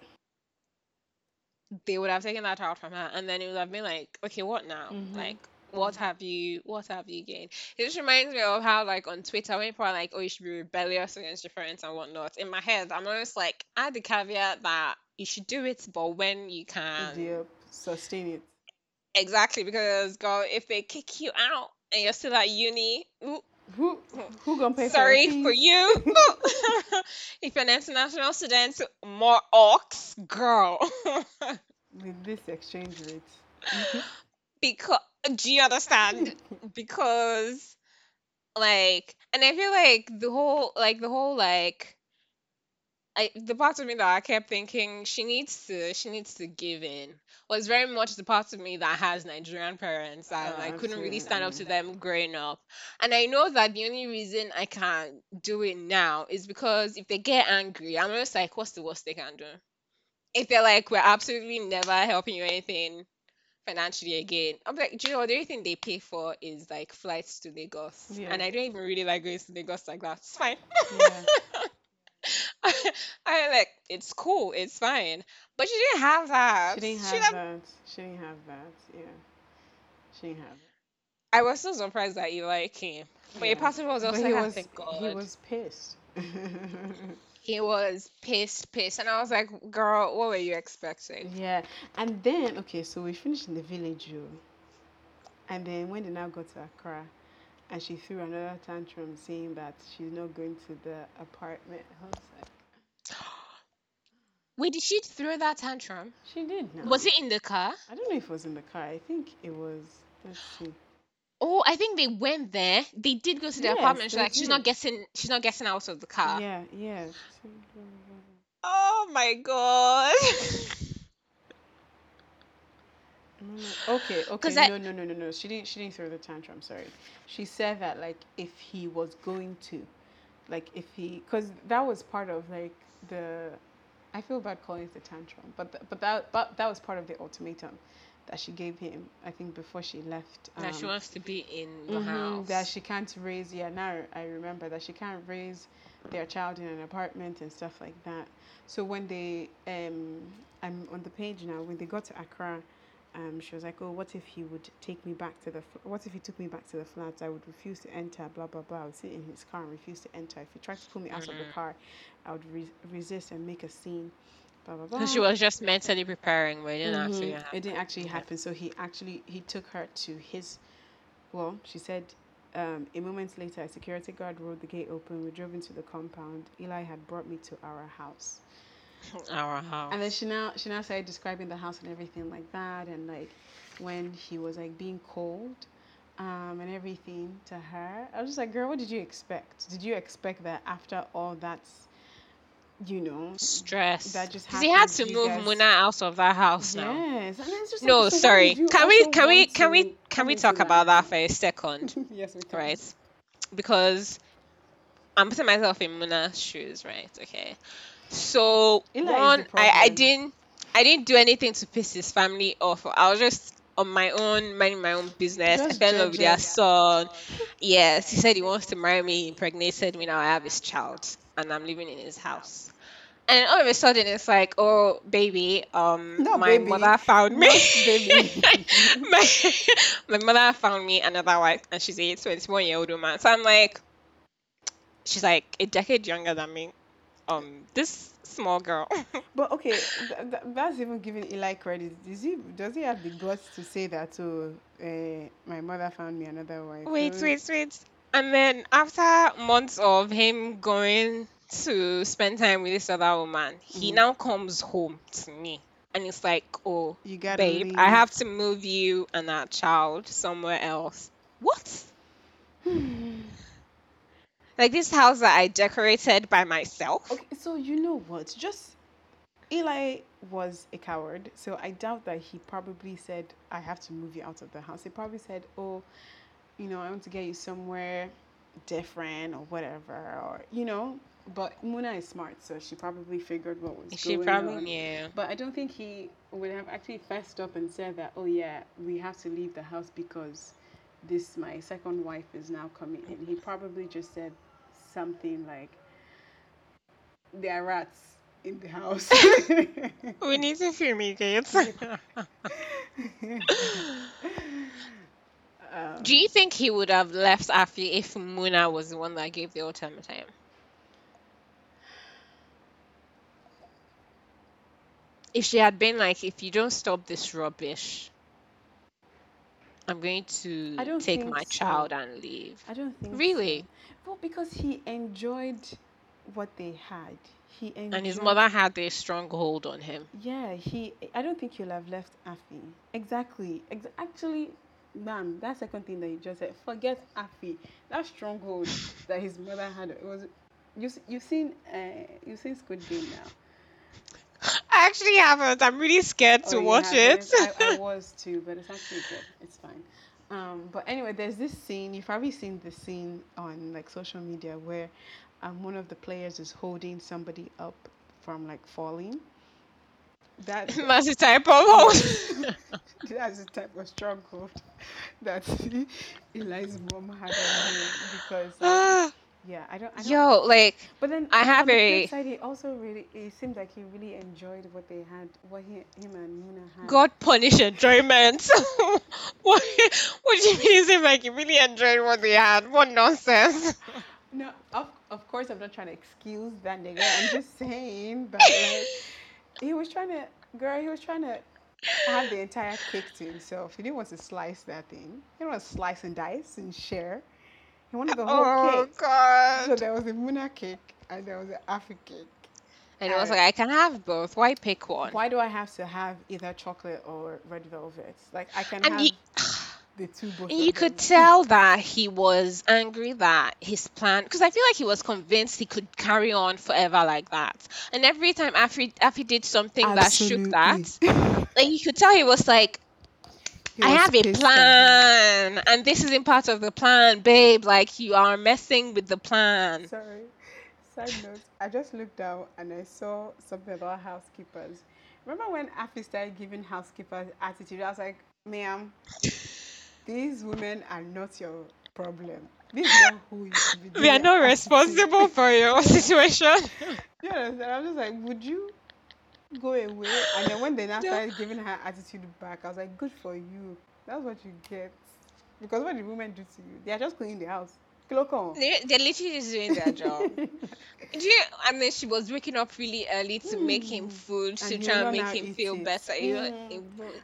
They would have taken that child from her, and then it would have been like, okay, what now? Mhm. Like, what have you, what have you gained? It just reminds me of how, like, on Twitter, when people are like, oh, you should be rebellious against your parents and whatnot. In my head, I'm always like, add the caveat that you should do it, but when you can. Yep. Sustain it. Exactly, because girl, if they kick you out and you're still at uni, ooh, Who who gonna pay sorry for, for you. if you're an international student, more orcs, girl. with this exchange rate? because do you understand? because like, and I feel like the whole, like the whole, like. I, the part of me that I kept thinking she needs to she needs to give in was very much the part of me that has Nigerian parents and Oh, I couldn't really stand up to them growing up. And I know that the only reason I can do it now is because if they get angry, I'm just like, what's the worst they can do? If they're like, we're absolutely never helping you anything financially again, I'm like, do you know what? The only thing they pay for is like flights to Lagos. Yeah. And I don't even really like going to Lagos like that. It's fine. Yeah. I like it's cool, it's fine. But she didn't have that. She didn't She have didn't- that. She didn't have that. Yeah. She didn't have it. I was so surprised that Eli came. But Yeah. part of me was But also he like, "Ah, was thank God. he was pissed. He was pissed, pissed. And I was like, girl, what were you expecting? yeah. And then okay, so we finished in the village, you. And then when they now got to Accra, and she threw another tantrum saying that she's not going to the apartment. I was like, Wait, did she throw that tantrum? she did now. Was it in the car? I don't know if it was in the car. I think it was. Let's see. Oh, I think they went there. They did go to the Yes, apartment. She's like, she's not getting, she's not getting out of the car. Yeah, yeah. Oh my god. No, no. Okay, okay. 'Cause I- No, no, no, no, no. She didn't. She didn't throw the tantrum. Sorry. She said that like if he was going to, like if he, because that was part of like the, I feel bad calling it the tantrum, but th- but that but that was part of the ultimatum that she gave him. I think before she left. that she um, wants to be in the mhm, house. That she can't raise. Yeah, now I remember that she can't raise their child in an apartment and stuff like that. So when they, um, I'm on the page now. When they got to Accra, um, she was like, "Oh, what if he would take me back to the? Fl- what if he took me back to the flats? I would refuse to enter. Blah blah blah. I would sit in his car and refuse to enter. If he tried to pull me out of the Mhm. car, I would re- resist and make a scene. Blah blah blah. So she was just mentally preparing, but it didn't actually Mhm. happen. It didn't actually happen. So he actually he took her to his. Well, she said. Um, a moment later, a security guard rolled the gate open. We drove into the compound. Eli had brought me to our house, Our house. and then she now she now started describing the house and everything like that, and like when he was like being cold, um, and everything to her. I was just like, girl, what did you expect? Did you expect that after all that's you know, Stress. that just Because he had to move guys- Muna out of that house now. Yes, and it's just like, No, why sorry. Can we can we can we can we talk about that for a second? yes, we can. right? Because I'm putting myself in Muna's shoes, right? Okay. So Eli is the one, I, I problem. didn't I didn't do anything to piss his family off. I was just on my own, minding my own business. I Just fell in love with their judging. son. Yes, he said he wants to marry me, he impregnated me. Now I have his child, and I'm living in his house. And all of a sudden, it's like, oh, baby, um, my baby. mother found me. Not baby. my, my mother found me another wife, and she's a 21 year old woman. So I'm like, she's like a decade younger than me. Um, this small girl. But okay, th- th- that's even giving Eli credit. Does he? Does he have the guts to say that? So, uh, my mother found me another wife. wait, wait, wait. And then after months of him going to spend time with this other woman, he Mhm. now comes home to me. And it's like, oh, You gotta babe, leave. I have to move you and that child somewhere else. What? Like this house that I decorated by myself? Okay, so you know what? Just Eli was a coward, so I doubt that he probably said, "I have to move you out of the house." He probably said, "Oh, you know, I want to get you somewhere different or whatever," or you know. But Muna is smart, so she probably figured what was She going probably on. knew. But I don't think he would have actually fessed up and said that, "Oh yeah, we have to leave the house because this my second wife is now coming in." He probably just said something like, "There are rats in the house." We need to fumigate. um, Do you think he would have left Afi if Muna was the one that gave the ultimatum? If she had been like, if you don't stop this rubbish, I'm going to take my so. child and leave. I don't think Really? So. Well, because he enjoyed what they had. He enjoyed, And his mother had a strong hold on him. Yeah, he. I don't think he'll have left Afi. Exactly. Ex- actually, man, that second thing that you just said. Forget Afi. That stronghold that his mother had. It was. You you've seen uh you've seen Squid Game now. I actually haven't. I'm really scared to Oh, you watch it. I, I was too, but it's actually good. It's fine. Um, but anyway, there's this scene. You've probably seen the scene on like social media where um, one of the players is holding somebody up from like falling. That That's the type of hold. that's the type of stronghold that Eli's mom had on him because like, yeah, I don't, I don't Yo, like, but then I have a- side, he also really it seemed like he really enjoyed what they had, what he, him and Muna had. God punish enjoyment. what, what do you mean? It seemed like he really enjoyed what they had. What nonsense. No, of of course I'm not trying to excuse that nigga. I'm just saying but like he was trying to, girl, he was trying to have the entire cake to himself. He didn't want to slice that thing. He didn't want to slice and dice and share. He wanted the whole Oh, cake. So God. there was a Muna cake and there was an Afri cake. And I was like, I can have both. Why pick one? Why do I have to have either chocolate or red velvet? Like I can And have he- the two both. And you could tell that he was angry that his plan, because I feel like he was convinced he could carry on forever like that. And every time Afi, Afi did something that shook that, like you could tell he was like, I have a plan, and this isn't part of the plan, babe. Like you are messing with the plan. Sorry. Side note, I just looked out and I saw something about housekeepers. Remember when Afi started giving housekeepers attitude? I was like, ma'am, these women are not your problem. This is who you should be We are not responsible for your situation. You understand? I'm just like, would you go away? And then when they now started giving her attitude back, I was like, good for you. That's what you get. Because what did women do to you? They are just cleaning the house. Kiloko. They're, literally just doing their job. Do you, and then she was waking up really early to make him Mm. food to And try and make him feel it. better. Mm. he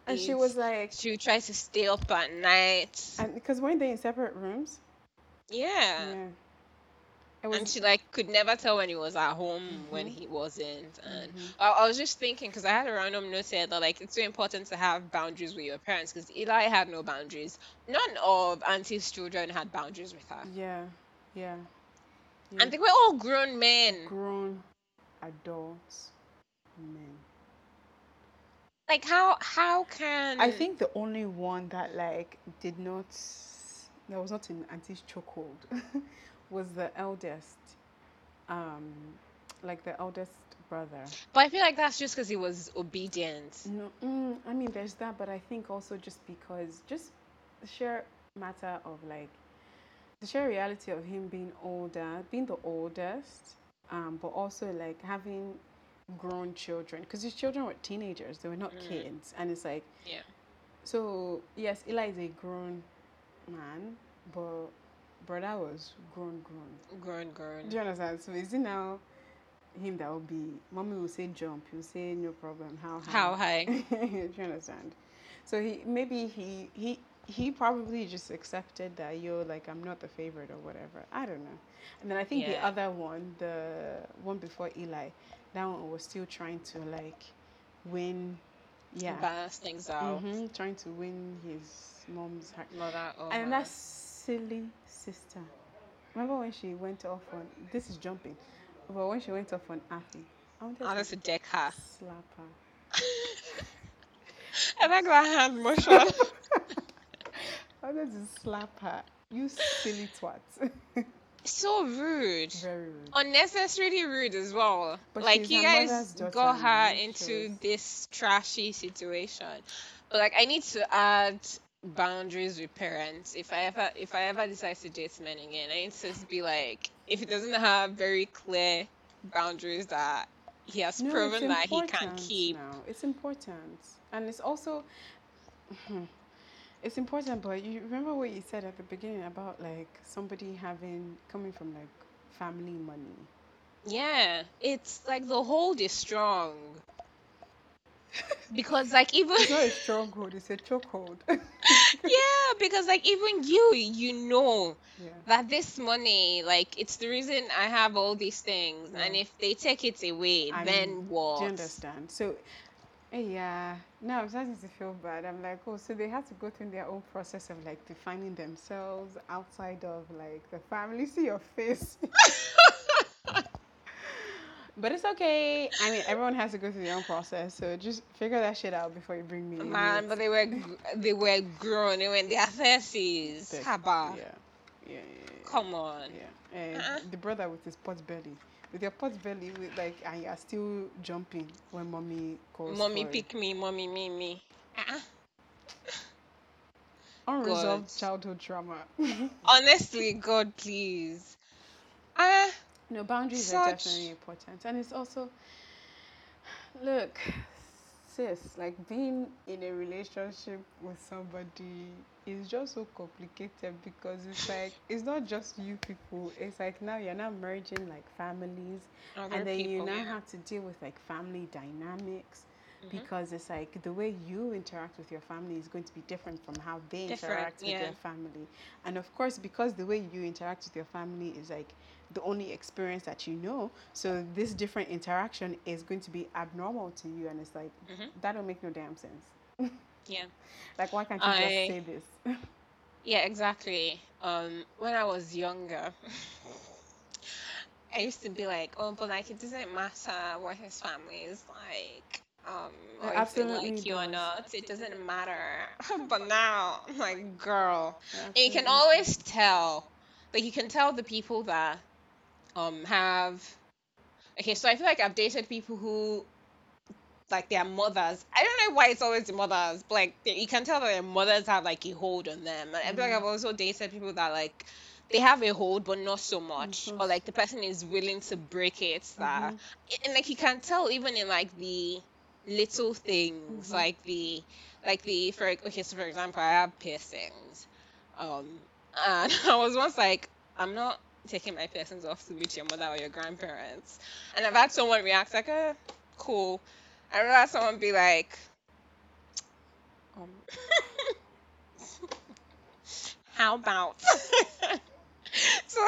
And she was like, she would try to stay up at night. and because weren't they in separate rooms? yeah. Yeah. Was And she like could never tell when he was at home when Mhm. he wasn't. And Mhm. I, I was just thinking because I had a random note here that like it's so important to have boundaries with your parents because Eli had no boundaries. None of Auntie's children had boundaries with her, Yeah. Yeah. yeah. and they were all grown men. grown. adults men. Like how how can I think the only one that like did not that was not in Auntie's chokehold was the eldest. Um like the eldest brother. But I feel like that's just because he was obedient. No, mm, I mean there's that, but I think also just because just the sheer matter of like the sheer reality of him being older, being the oldest, um, but also like having grown children because his children were teenagers, they were not Mm. kids, and it's like Yeah. so yes, Eli is a grown man, but brother was grown, grown. Grown, grown. Do you understand? So is it now him that will be? Mommy will say jump. He'll say no problem. How high? How high? Do you understand? So he maybe he he he probably just accepted that you're like I'm not the favorite or whatever. I don't know. And then I think the other one, the one before Eli, that one was still trying to like win. Yeah. Balance things out. hmm trying to win his mom's heart. Mother over. And that silly sister. Remember when she went off on this is jumping, but when she went off on Afi, I wanted I to deck her. slap her. I like that hand motion. I wanted to slap her. You silly twat. so rude. Very rude. Unnecessarily rude as well. But like you guys got her into this trashy situation. But like I need to add boundaries with parents if I ever if I ever decide to date men again. I need to be like if he doesn't have very clear boundaries that he has No, proven that he can important keep. Now. It's important, and it's also it's important. But you remember what you said at the beginning about like somebody having coming from like family money. Yeah, it's like the hold is strong. Because like even It's not a stronghold; it's a chokehold. yeah, because like even you, you know yeah. that this money, like it's the reason I have all these things, and if they take it away, And then what? Do you understand? So, eh, yeah. Now I'm starting to feel bad. I'm like, oh, so they have to go through their own process of like defining themselves outside of like the family. See your face. but it's okay. I mean, everyone has to go through their own process. So just figure that shit out before you bring me. Man, but they were they were grown. They were in their thirties. Haba, Yeah. Yeah. Yeah. yeah, come on. Yeah. And Uh-uh. the brother with his pot belly. With your pot belly, with like, and you are still jumping when mommy calls. Mommy pick me, mommy me me. Uh-uh. Unresolved God. childhood trauma. Honestly, God, please. Ah, no, boundaries are definitely important. And it's also, look, sis, like being in a relationship with somebody is just so complicated because it's like, it's not just you people. It's like now you're now merging like families. other and then you people, now have to deal with like family dynamics. Mhm. Because it's like the way you interact with your family is going to be different from how they Different, interact with yeah. their family. And of course, because the way you interact with your family is like the only experience that you know, so this different interaction is going to be abnormal to you. And it's like, Mhm. that don't make no damn sense. Yeah. Like, why can't you I- just say this? Yeah, exactly. Um, when I was younger, I used to be like, oh, but like it doesn't matter what his family is like, um, It or if they like you or does. not. It doesn't matter. but now, I'm like, girl, you can always tell. Like you can tell the people that um have. Okay, so I feel like I've dated people who like their mothers. I don't know why it's always the mothers, but like they, you can tell that their mothers have like a hold on them. And I feel like I've also dated people that like they have a hold, but not so much, so or like the person is willing to break it. That and like you can tell even in like the little things, Mhm. like the like the for okay, so for example, I have piercings, um, and I was once like, I'm not taking my piercings off to meet your mother or your grandparents, and I've had someone react like, uh, cool. I've had someone be like, um, how about? so,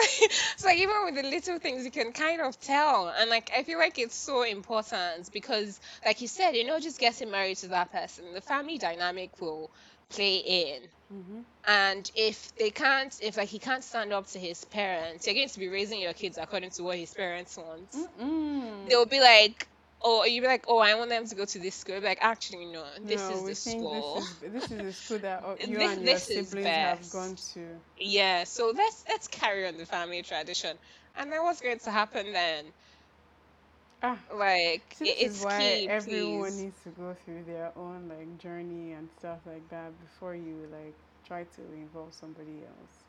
so even with the little things, you can kind of tell, and like I feel like it's so important because, like you said, you're not just getting married to that person. The family dynamic will play in Mm-hmm. And if they can't, if like he can't stand up to his parents, you're going to be raising your kids according to what his parents want. Mm-mm. They'll be like, oh, you'll be like, oh, I want them to go to this school. Like, actually, no, this no, is the school. This is, this is the school that you This- and your siblings have gone to. Yeah, so let's let's carry on the family tradition. And then what's going to happen then? Ah, Like, it- it's is why key, everyone please. needs to go through their own like journey and stuff like that before you like try to involve somebody else.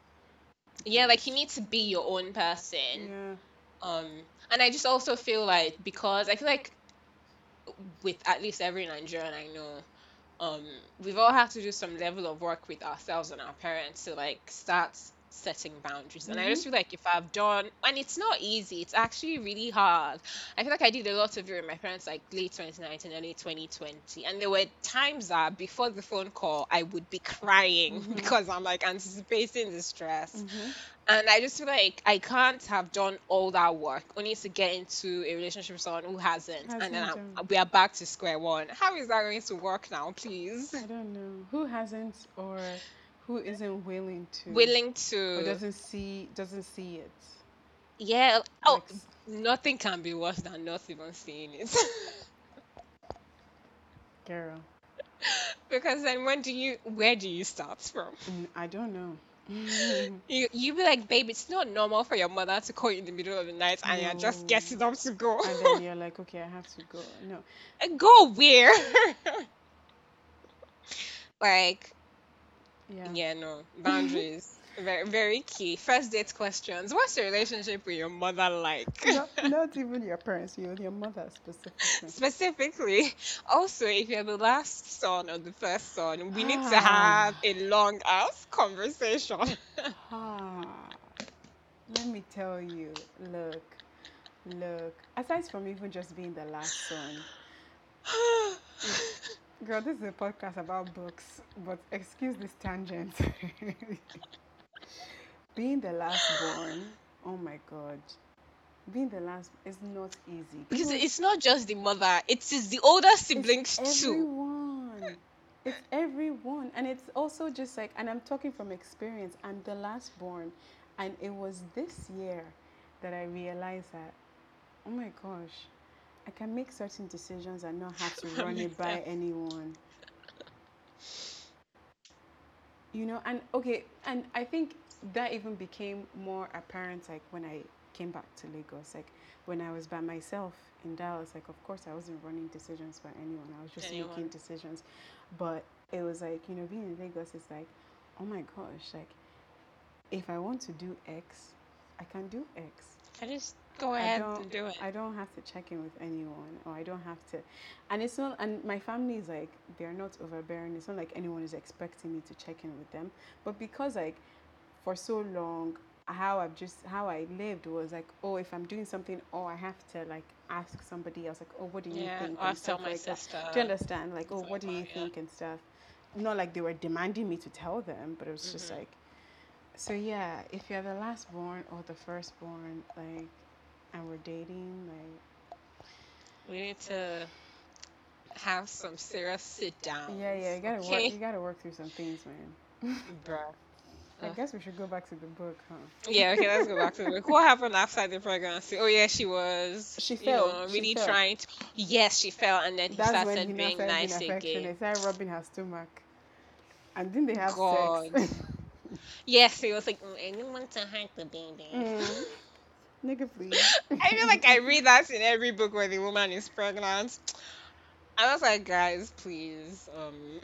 Yeah, like you need to be your own person. Yeah. Um, and I just also feel like because I feel like with at least every Nigerian I know, um, we've all had to do some level of work with ourselves and our parents to like start setting boundaries. And I just feel like if I've done, and it's not easy, it's actually really hard. I feel like I did a lot of it with my parents like late 2019, early 2020. And there were times that before the phone call, I would be crying because I'm like anticipating the stress. Mm-hmm. And I just feel like I can't have done all that work only to get into a relationship with someone who hasn't. and then Hasn't I'm, we are back to square one. How is that going to work now, please? I don't know who hasn't or who isn't willing to Willing or to. doesn't see doesn't see it. Yeah. Oh, Like, s- nothing can be worse than not even seeing it. girl, because then when do you, where do you start from? mm, I don't know. You, you be like, babe, it's not normal for your mother to call you in the middle of the night and you're just No. getting up to go. and then you're like, okay, I have to go. No, go where? like, yeah. Yeah, no. Boundaries. very very key. First date questions. What's your relationship with your mother like? not, not even your parents, you, your mother specifically. Specifically. Also, if you're the last son or the first son, we need to Ah. have a long ass conversation. Ah, let me tell you, look, look. Aside from even just being the last son, girl, this is a podcast about books, but excuse this tangent. being the last born, oh my god, being the last is not easy. because People- it's not just the mother, it is the older it's siblings too. everyone. It's everyone, and it's also just like, and I'm talking from experience. I'm the last born, and it was this year that I realized that, oh my gosh, I can make certain decisions and not have to run it by anyone. You know, and okay, and I think that even became more apparent like when I came back to Lagos. Like when I was by myself in Dallas, like of course I wasn't running decisions by anyone. I was just Anyone. making decisions. But it was like, you know, being in Lagos is like, oh my gosh, like if I want to do X, I can do X. I just go ahead and do it. I don't have to check in with anyone, or I don't have to. And it's not. And my family is like they're not overbearing. It's not like anyone is expecting me to check in with them. But because like for so long, how I've just how I lived was like, oh, if I'm doing something, oh, I have to like ask somebody else, like, oh, what do you yeah, think? I'll tell my like that. sister. Do you understand? Like, oh, Stuff what do like you that, yeah. think and stuff. Not like they were demanding me to tell them, but it was just Mhm. like. So yeah, if you're the last born or the firstborn, like, and we're dating, like, We need to have some serious sit down. yeah, yeah, you gotta okay? work, you gotta work through some things, man. Bruh. I Ugh. guess we should go back to the book, huh? Yeah, okay, let's go back to the book. What happened after the pregnancy? Oh yeah, she was She you fell, know, she really fell. trying to Yes, she fell and then he That's when started he being nice being again. affectionate. Started rubbing her stomach, and then they have God. sex. Yes, he was like, "Mm, I don't want to hurt the baby. Mm. Nigga, please. I feel like I read that in every book where the woman is pregnant. I was like, guys, please. Um,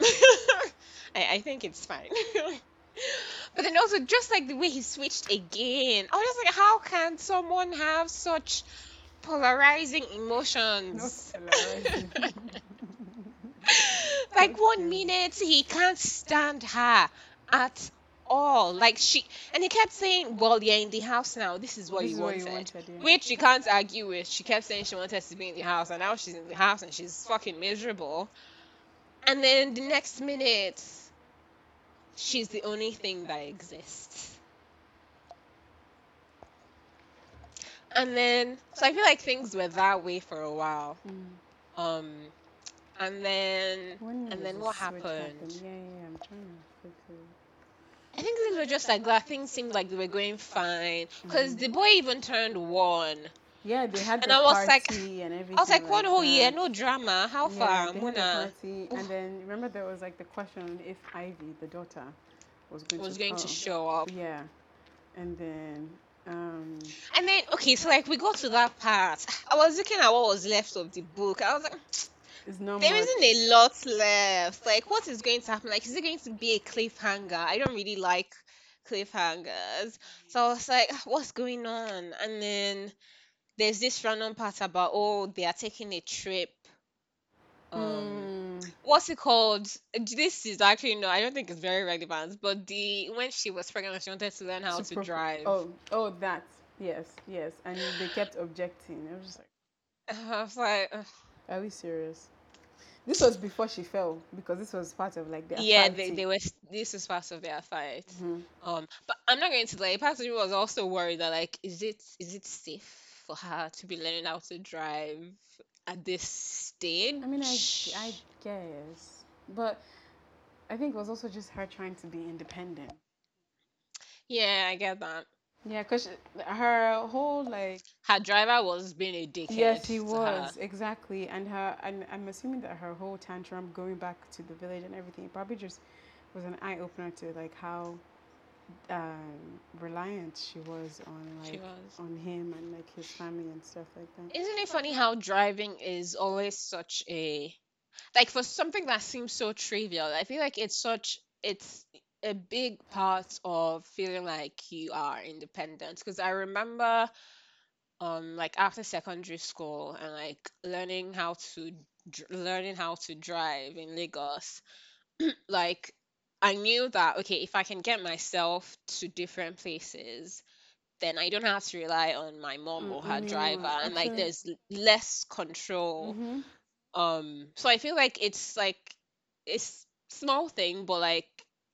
I, I think it's fine. but then also, just like the way he switched again, I was just like, how can someone have such polarizing emotions? polarizing. like one minute he can't stand her at all. Like she, and he kept saying, "Well, you're in the house now. This is what This you is what wanted." you wanted, yeah. Which you can't argue with. She kept saying she wanted to be in the house, and now she's in the house and she's fucking miserable. And then the next minute, she's the only thing that exists. And then, so I feel like things were that way for a while. Mm. Um, and then, When and then what switch happened? Yeah, yeah, I'm trying to quickly. I think things were just like that. Things seemed like they were going fine because Mhm. the boy even turned one. Yeah, they had And the I was like- and everything. I was like, one whole year, no drama. How Yeah, far, had the and then remember there was like the question if Ivy, the daughter, was going was to going to show up? Yeah, and then um, And then okay, so like we got to that part. I was looking at what was left of the book. I was like, it's not there isn't a lot left. Like, what is going to happen? Like, is it going to be a cliffhanger? I don't really like cliffhangers. So I was like, what's going on? And then there's this random part about oh, they are taking a trip. Um, Mm, what's it called? This is actually no, I don't think it's very relevant. But the when she was pregnant, she wanted to learn how to super- drive. Oh, oh, that. Yes, yes, and they kept objecting. I was just like, I was like, ugh. Are we serious? This was before she fell because this was part of like the yeah, they, they were. This is part of their fight. Mhm. Um, but I'm not going to lie. Part of me was also worried that like, is it is it safe for her to be learning how to drive at this stage? I mean, I, I guess, but I think it was also just her trying to be independent. yeah, I get that. Yeah, cause her whole like Her driver was being a dickhead. yes, he to her. was exactly, and her and I'm assuming that her whole tantrum going back to the village and everything probably just was an eye opener to like how um reliant she was on She like was. on him and like his family and stuff like that. Isn't it funny how driving is always such a like for something that seems so trivial? I feel like it's such it's a big part of feeling like you are independent because I remember um like after secondary school and like learning how to dr- learning how to drive in Lagos like I knew that okay if I can get myself to different places then I don't have to rely on my mom or her mm, driver and like there's l- less control. Mhm. um so I feel like it's like it's small thing but like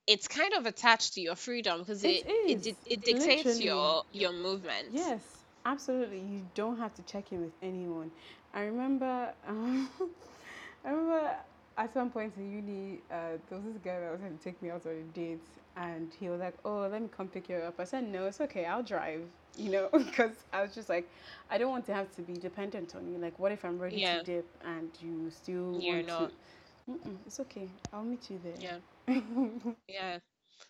it's kind of attached to your freedom because It it it, it dictates literally. your your movement Yes, absolutely. You don't have to check in with anyone. I remember, um, I remember at some point in uni, uh, there was this guy that was going to take me out on a date, and he was like, "Oh, let me come pick you up." I said, "No, it's okay. I'll drive." You know, because I was just like, I don't want to have to be dependent on you. Like, what if I'm ready Yeah. to dip and you still You're want not. to? Mm-mm, it's okay. I'll meet you there. yeah yeah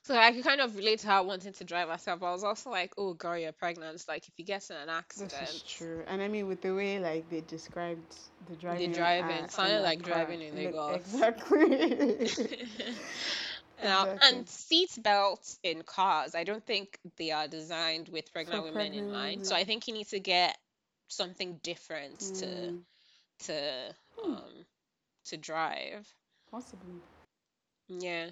so I could kind of relate to her wanting to drive herself I was also like oh girl you're pregnant It's like if you get in an This accident is true, and I mean with the way like they described the driving, driving, uh, in sounded like driving in look- Lagos. Exactly. Now, Exactly. and seat belts in cars, I don't think they are designed with pregnant women in pregnant mind. So women. I think you need to get something different to Mm, to Hmm. um to drive. possibly. Yeah.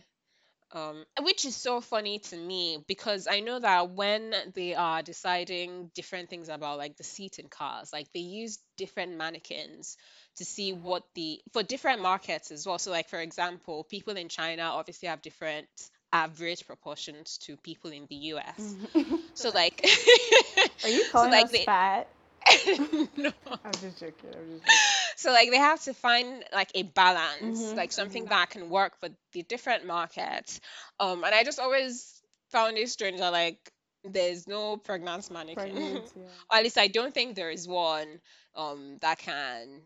Um, which is so funny to me because I know that when they are deciding different things about like the seat in cars, like they use different mannequins to see what the for different markets as well. So like for example, people in China obviously have different average proportions to people in the US. So like Are you so calling like us they fat? no. I'm just joking. I'm just joking. So like they have to find like a balance, Mhm, like something that can work for the different markets. Um, and I just always found it strange that like there's no pregnant mannequin. Pregnant, yeah. or at least I don't think there is one um that can.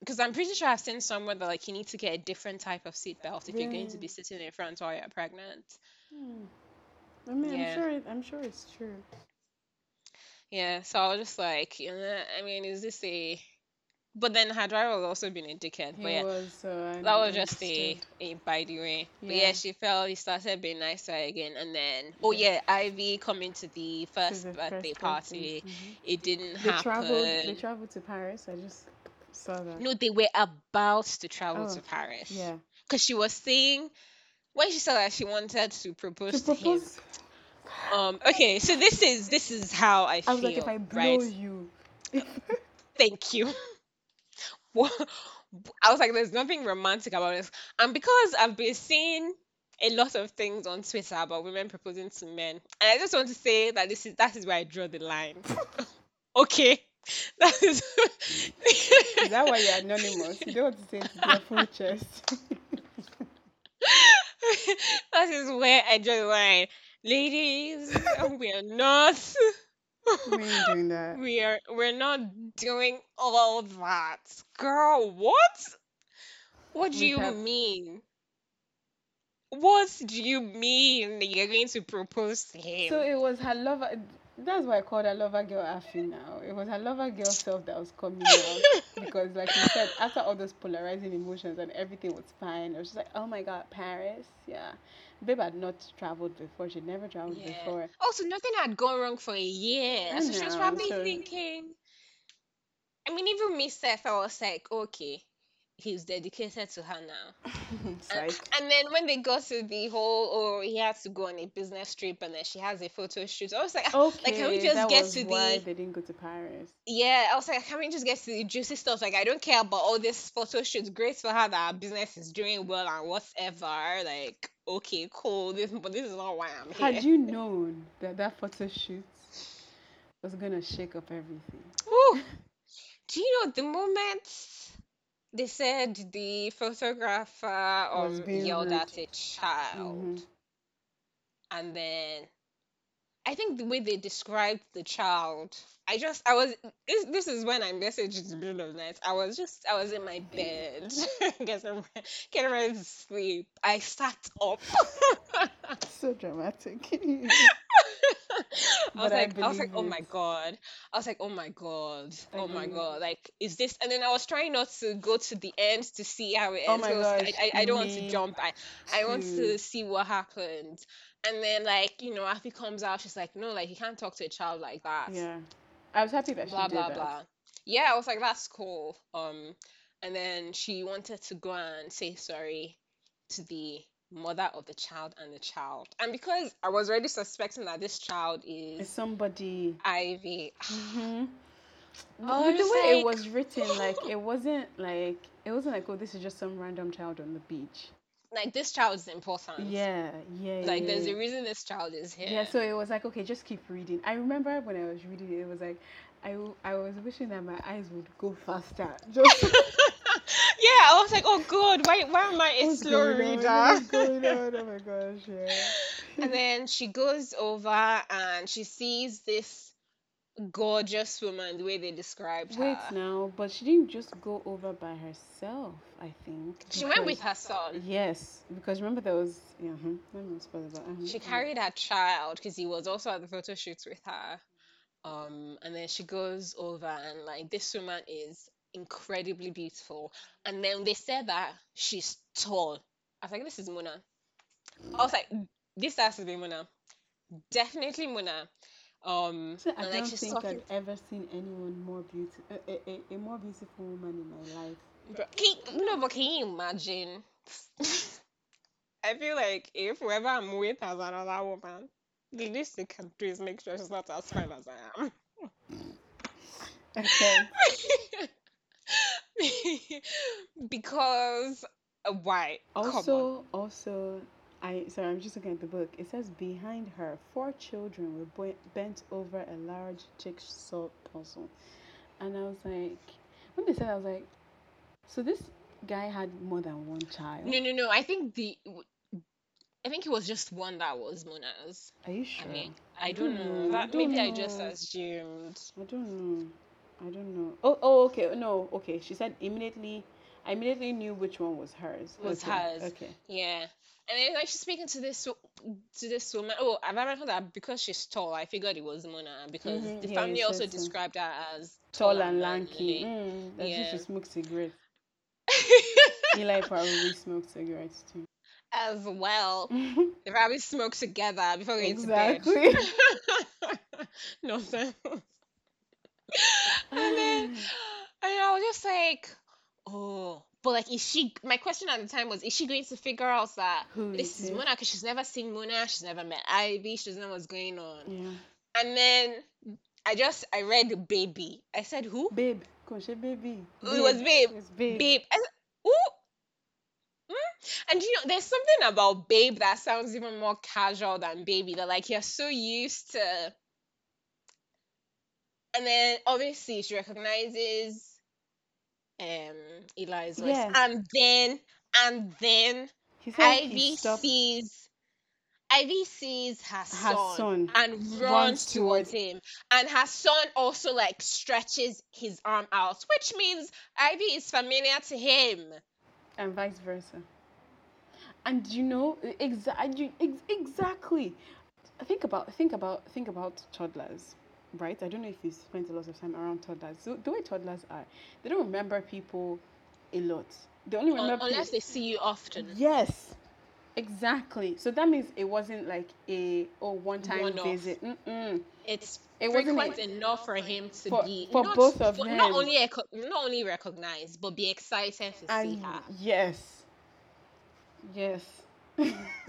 Because I'm pretty sure I've seen somewhere that like you need to get a different type of seatbelt if you're going to be sitting in front while you're pregnant. Hmm. I mean, Yeah. I'm sure. It, I'm sure it's true. Yeah, so I was just like, you know, I mean, is this a? But then her driver was also being a dickhead. He But yeah, was. I that was just a, a by the way. But Yeah. yeah, she fell. He started being nice to her again, and then oh yeah, Ivy coming to the To first the birthday party. Mhm. It didn't They happen. traveled. They traveled to Paris. I just saw that. no, they were about to travel Oh, to Paris. Yeah. Because she was saying when she said that she wanted to propose To to him. Um. Okay, so this is this is how I feel. I was like, if I blow right? you, Thank you. What? I was like, there's nothing romantic about this. And because I've been seeing a lot of things on Twitter about women proposing to men, and I just want to say that this is that is where I draw the line. okay. That is is that why you're anonymous? You don't want to say it to their full chest. that is where I draw the line. Ladies, we are not We ain't doing that. we are we're not doing all that. Girl, what? What do We you have- mean? What do you mean you're going to propose to him? So it was her lover. That's why I called her lover girl Afi now. It was her lover girl self that was coming out because, like you said, after all those polarizing emotions and everything was fine, I was just like, oh my god, Paris, yeah. Babe had not traveled before. She'd never traveled Yeah. before. Also, nothing had gone wrong for a year. I so she was probably so- thinking. I mean, even me, Seth, I was like, okay, he's dedicated to her now. And, and then when they got to the whole, oh, he has to go on a business trip and then she has a photo shoot, I was like, Okay, can we just get to why the- they didn't go to Paris. yeah, I was like, can we just get to the juicy stuff? Like, I don't care about all this photo shoots. Great for her that her business is doing well and whatever. Like, okay, cool. This, but this is not why I'm here. Had you known that that photo shoot was gonna shake up everything? Whew. Do you know the moment they said the photographer Was um, being yelled rude. at a child, Mhm. and then I think the way they described the child, I just I was this, this is when I messaged the middle of the night. I was just I was in my bed, getting getting ready to sleep. I sat up. So dramatic. I was But I like, I, was like, oh my it. god. I was like, oh my god, I oh my god. Like, is this? And then I was trying not to go to the end to see how it ends. Oh ends. my because I, I, I don't want to jump. I, I want to see what happened. And then, like, you know, Afi comes out. She's like, no, like, you can't talk to a child like that. Yeah. I was happy that Blah she did blah that. blah. Yeah, I was like, that's cool. Um, and then she wanted to go and say sorry to the mother of the child and the child. And because I was already suspecting that this child is It's somebody. Ivy. hmm I With the was way it was written, like it wasn't like it wasn't like oh this is just some random child on the beach. Like this child is important. Yeah, yeah. Like yeah, there's a reason this child is here. Yeah, so it was like okay, just keep reading. I remember when I was reading it, it was like I I was wishing that my eyes would go faster. Just yeah, I was like, oh god, why why am I a what's slow reader? What's going on? Oh my gosh, yeah. and then she goes over and she sees this gorgeous woman, the way they described her. Wait now, but she didn't just go over by herself. I think She went with her son. Yes, because remember there was yeah. Uh-huh, not spoil uh-huh, She carried her child because he was also at the photo shoots with her. Um, and then she goes over and like this woman is incredibly beautiful. And then they said that she's tall. I was like, this is Mona. I was like, this has to be Mona. Definitely Mona. Um, So I don't like think talking... I've ever seen anyone more beautiful, a, a, a, a more beautiful woman in my life. Bro, can you, no, but can you imagine? I feel like if whoever I'm with has another woman, the least they can do is make sure she's not as fine as I am. Okay. because uh, why? Come on. Also, also, I sorry, I'm just looking at the book. It says behind her, four children were boi- bent over a large jigsaw puzzle, and I was like, when they said, I was like, so this guy had more than one child. No, no, no. I think the. I think it was just one that was Mona's. Are you sure? I mean, I don't don't know, know. I That maybe don't I just know. assumed. I don't know. I don't know. Oh, oh, okay. No, okay. She said immediately. I immediately knew which one was hers. Was okay. hers. Okay. Yeah. And then like she's speaking to this to this woman. Oh, I've remember that because she's tall, I figured it was Mona because Mhm, the yeah, family also so. described her as Tall and lanky. Mm, if Yeah. she smoked cigarettes. Eli probably smoked cigarettes too. as well. They probably smoke together before going Exactly. to bed. no, Nonsense. and then and I was just like, oh, but like, is she? My question at the time was, is she going to figure out that Who this is is? Mona? Because she's never seen Mona, she's never met Ivy, she doesn't know what's going on. Yeah. And then I just I read baby. I said who? Babe. On, baby. It was babe. It's babe. Babe. I said, who? Mm? And you know, there's something about babe that sounds even more casual than baby. That like you're so used to. And then obviously she recognizes um Eli's voice. Yeah. And then and then He said he Ivy sees Ivy sees her her son son. and runs runs towards him, and her son also like stretches his arm out, which means Ivy is familiar to him. and vice versa. And you know, exactly, ex- exactly. Think about, think about, think about toddlers, right? I don't know if you spent a lot of time around toddlers. So the way toddlers are, they don't remember people a lot. They only remember unless peop- they see you often. Yes, exactly. So that means it wasn't like a oh one time One-off. visit. Mm-mm. It's It wasn't a- enough for him to For- be for not, both of for- them. not only not only recognize but be excited to see And her. yes, yes.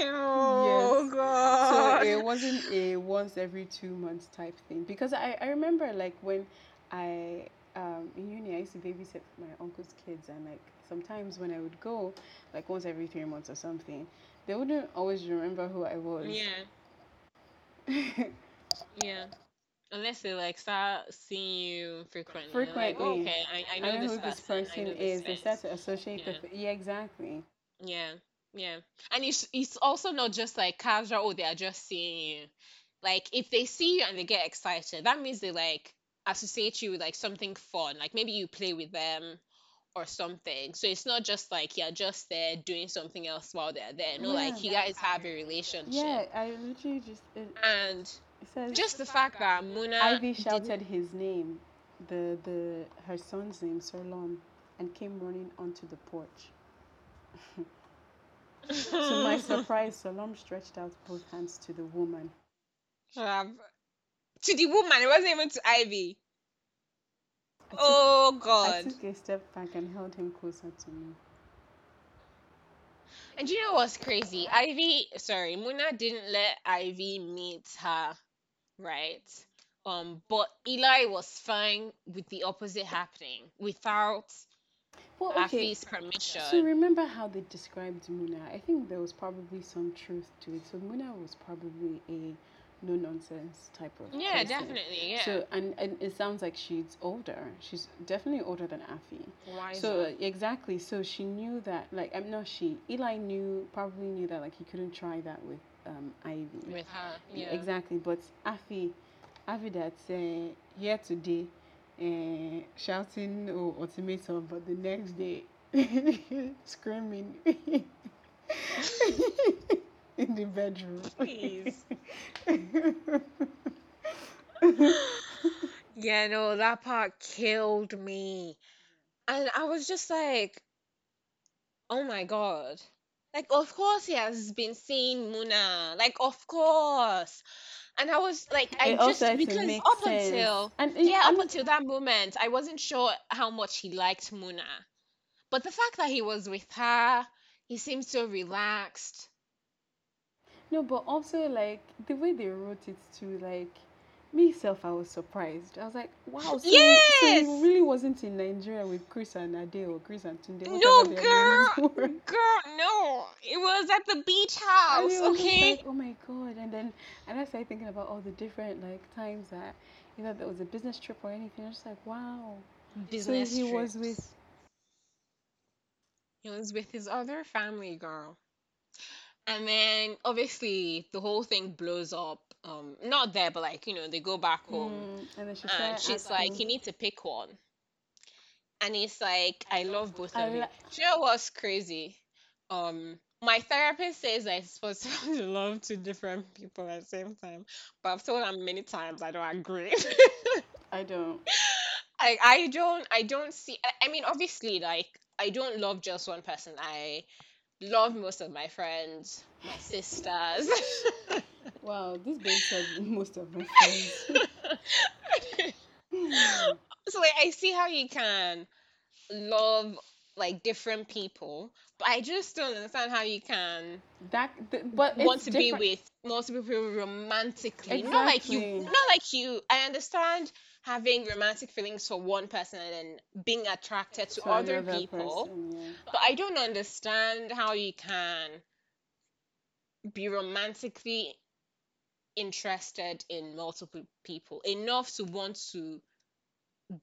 oh Yes. god. so it wasn't a once every two months type thing because I, I remember like when I um in uni I used to babysit my uncle's kids and like sometimes when I would go like once every three months or something they wouldn't always remember who I was. yeah, yeah. Unless they like start seeing you frequently. They're like, "Oh, okay, I, I know, I know this, who this person, I person is. this They start to associate Yeah. the yeah exactly. Yeah, yeah. And it's it's also not just like casual, oh, they are just seeing you. Like if they see you and they get excited, that means they like associate you with like something fun. Like maybe you play with them or something. So it's not just like you're just there doing something else while they're there. No, like you guys have a relationship. Yeah, I literally just uh, it, And says just the fact that Muna Ivy shouted his name, the the her son's name, Solon, and came running onto the porch. To my surprise, Solom stretched out both hands to the woman. Um, to the woman, it wasn't even to Ivy. Took, Oh God! I took a step back and held him closer to me. And you know what's crazy? Ivy, sorry, Muna didn't let Ivy meet her, right? Um, but Eli was fine with the opposite happening without Well, okay. Afi's permission. So remember how they described Muna? I think there was probably some truth to it. So Muna was probably a no nonsense type of yeah, person. definitely. Yeah. So and, and it sounds like she's older. She's definitely older than Afi. Wiser. So uh, exactly. So she knew that like I'm not she. Eli knew probably knew that like he couldn't try that with um Ivy. with her. Yeah, Yeah. Exactly. But Afi, Afi that's uh, here today, uh, shouting oh, ultimatum, but the next day screaming in the bedroom. Please. Yeah, no, that part killed me. And I was just like, oh my God. Like, of course he has been seeing Muna. Like, of course. And I was like, I It just, because up sense. until, And it- yeah, up until that moment, I wasn't sure how much he liked Muna. But the fact that he was with her, he seemed so relaxed. No, but also like the way they wrote it too, like me self, I was surprised. I was like, wow, so, he- so he really wasn't in Nigeria with Chris and Ade or Chris and Tunde. No, whatever their names girl, girl, no. It was at the beach house, okay? like, oh my god! And then and I started thinking about all the different like times that you either there was a business trip or anything. I was just like, wow. business So he was with- he was with his other family girl and then obviously the whole thing blows up um not there but like you know they go back home Mm, and then she and she's like you need to pick one and he's like i love both I of you li- Do you know what's crazy um my therapist says i'm supposed to love two different people at the same time but i've told her many times i don't agree I don't. I I don't I don't see I, I mean obviously like I don't love just one person. I love most of my friends, my sisters. Wow, this babe said most of my friends. so like I see how you can love like different people, but I just don't understand how you can that, th- but want to different. be with multiple people romantically. Not like you not like you I understand having romantic feelings for one person and then being attracted to, to other people. person, yeah. But I don't understand how you can be romantically interested in multiple people enough to want to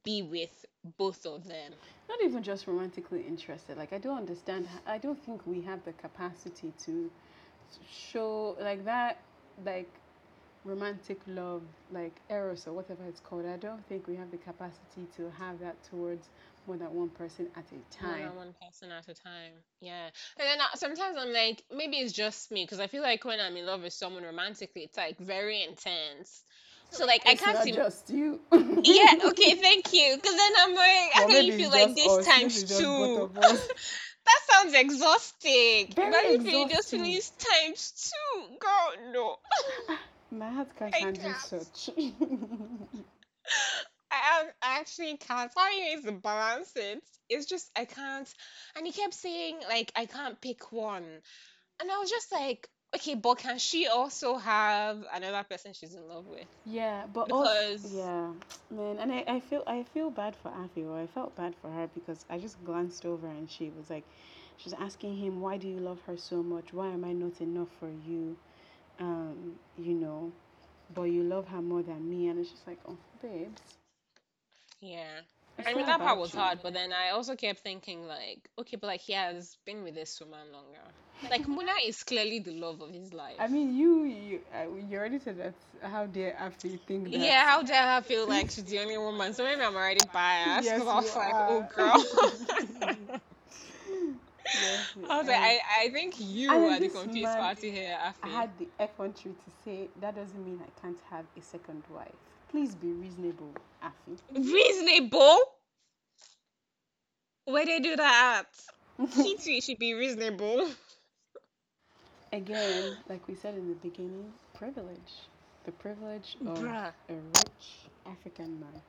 be with both of them. Not even just romantically interested. Like I don't understand. I don't think we have the capacity to show like that, like romantic love, like eros or whatever it's called. I don't think we have the capacity to have that towards more than one person at a More time. than one person at a time. Yeah. And then uh, sometimes I'm like, maybe it's just me because I feel like when I'm in love with someone romantically, it's like very intense. So like I can't not see. just you. Yeah. Okay. Thank you. Because then I'm like, I Well, can you feel like this us. Maybe times it's two. That sounds exhausting. Very Imagine if you just exhausting. finish times two. Girl, no. My heart can't I handle can't. such. I, actually can't. Finding ways to balance it. It's just I can't. And he kept saying like I can't pick one, and I was just like, okay, but can she also have another person she's in love with? Yeah, but also, yeah, man, and I, I feel I feel bad for Afi, or I felt bad for her because I just glanced over and she was like, she's asking him, why do you love her so much? Why am I not enough for you? Um, you know, but you love her more than me, and it's just like, oh, babes, yeah. it's I mean that part was you. hard, but then I also kept thinking like, okay, but like he has been with this woman longer. Like Muna is clearly the love of his life. I mean, you you uh, you already said that. How dare Afi think that? Yeah, how dare I feel like she's the only woman? So maybe I'm already biased Yes, because I was like, are. oh girl. Yes, I was like, I, I think you And then are the confused party here, I Afi. had the effrontery to say that doesn't mean I can't have a second wife. Please be reasonable, Afi. Reasonable? Where they do that at? He should be reasonable. Again, like we said in the beginning, privilege. The privilege of Bruh. a rich African man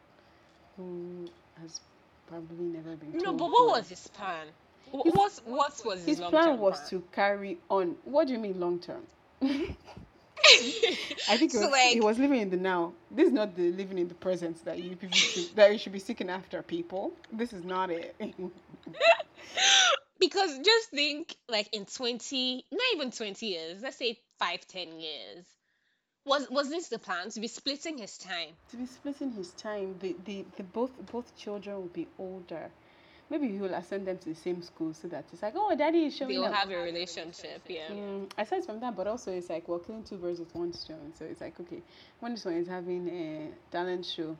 who has probably never been No, but what was his plan? His- What what was his, His plan was to carry on. What do you mean long term? I think it So, was, like- he was living in the now. This is not the living in the present that you people should, that you should be seeking after people. This is not it. because just think like in 20 not even 20 years let's say five ten years was was this the plan to be splitting his time to be splitting his time, the, the, the both both children will be older. Maybe he will assign them to the same school so that it's like, oh, daddy is showing they'll up. have a relationship yeah Mm, aside from that, but also it's like we're killing two birds with one stone. So it's like, okay, when this one is having a talent show,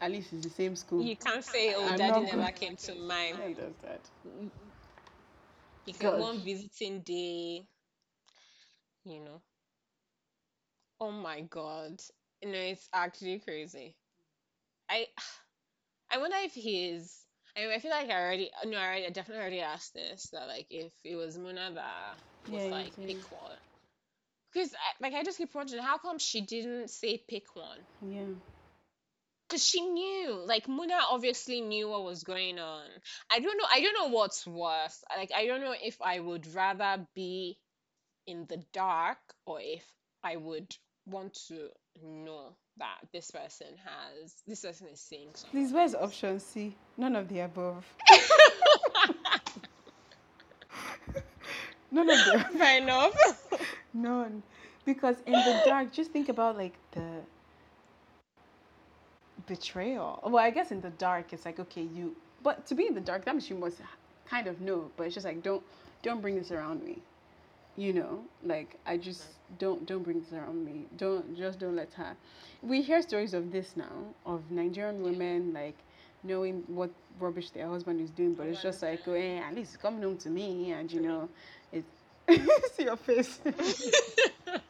at least it's the same school. you can't say oh I'm daddy never going- came to mind Who does that? you can go on visiting day you know oh my god you know it's actually crazy i i wonder if he's I, mean, I feel like I already no I, already, I definitely already asked this that like if it was Muna that was Yeah, like pick one. Because like I just keep wondering how come she didn't say pick one? Yeah. because she knew like Muna obviously knew what was going on. I don't know I don't know what's worse. Like I don't know if I would rather be in the dark or if I would want to know that this person has this person is seeing something Please, where's option C? None of the above. None of the fair enough None. Because in the dark, just think about like the betrayal. Well, I guess in the dark, it's like okay, you. But to be in the dark, that means you must kind of know. But it's just like don't don't bring this around me. You know, like I just don't don't bring this around me. Don't just don't let her. We hear stories of this now of Nigerian women like knowing what rubbish their husband is doing, but it's just like, oh, eh, at least it's coming home to me, and you know, it's see your face.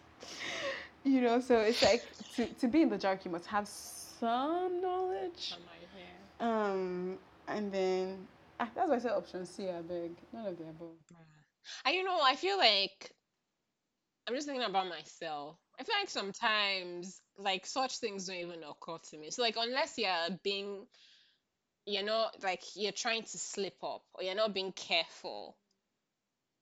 you know, so it's like to, to be in the dark, you must have some knowledge. Um, and then ah, that's why I said option C. I beg, none of the above. I you know I feel like I'm just thinking about myself. I feel like sometimes like such things don't even occur to me. So like unless you're being you're not like you're trying to slip up or you're not being careful.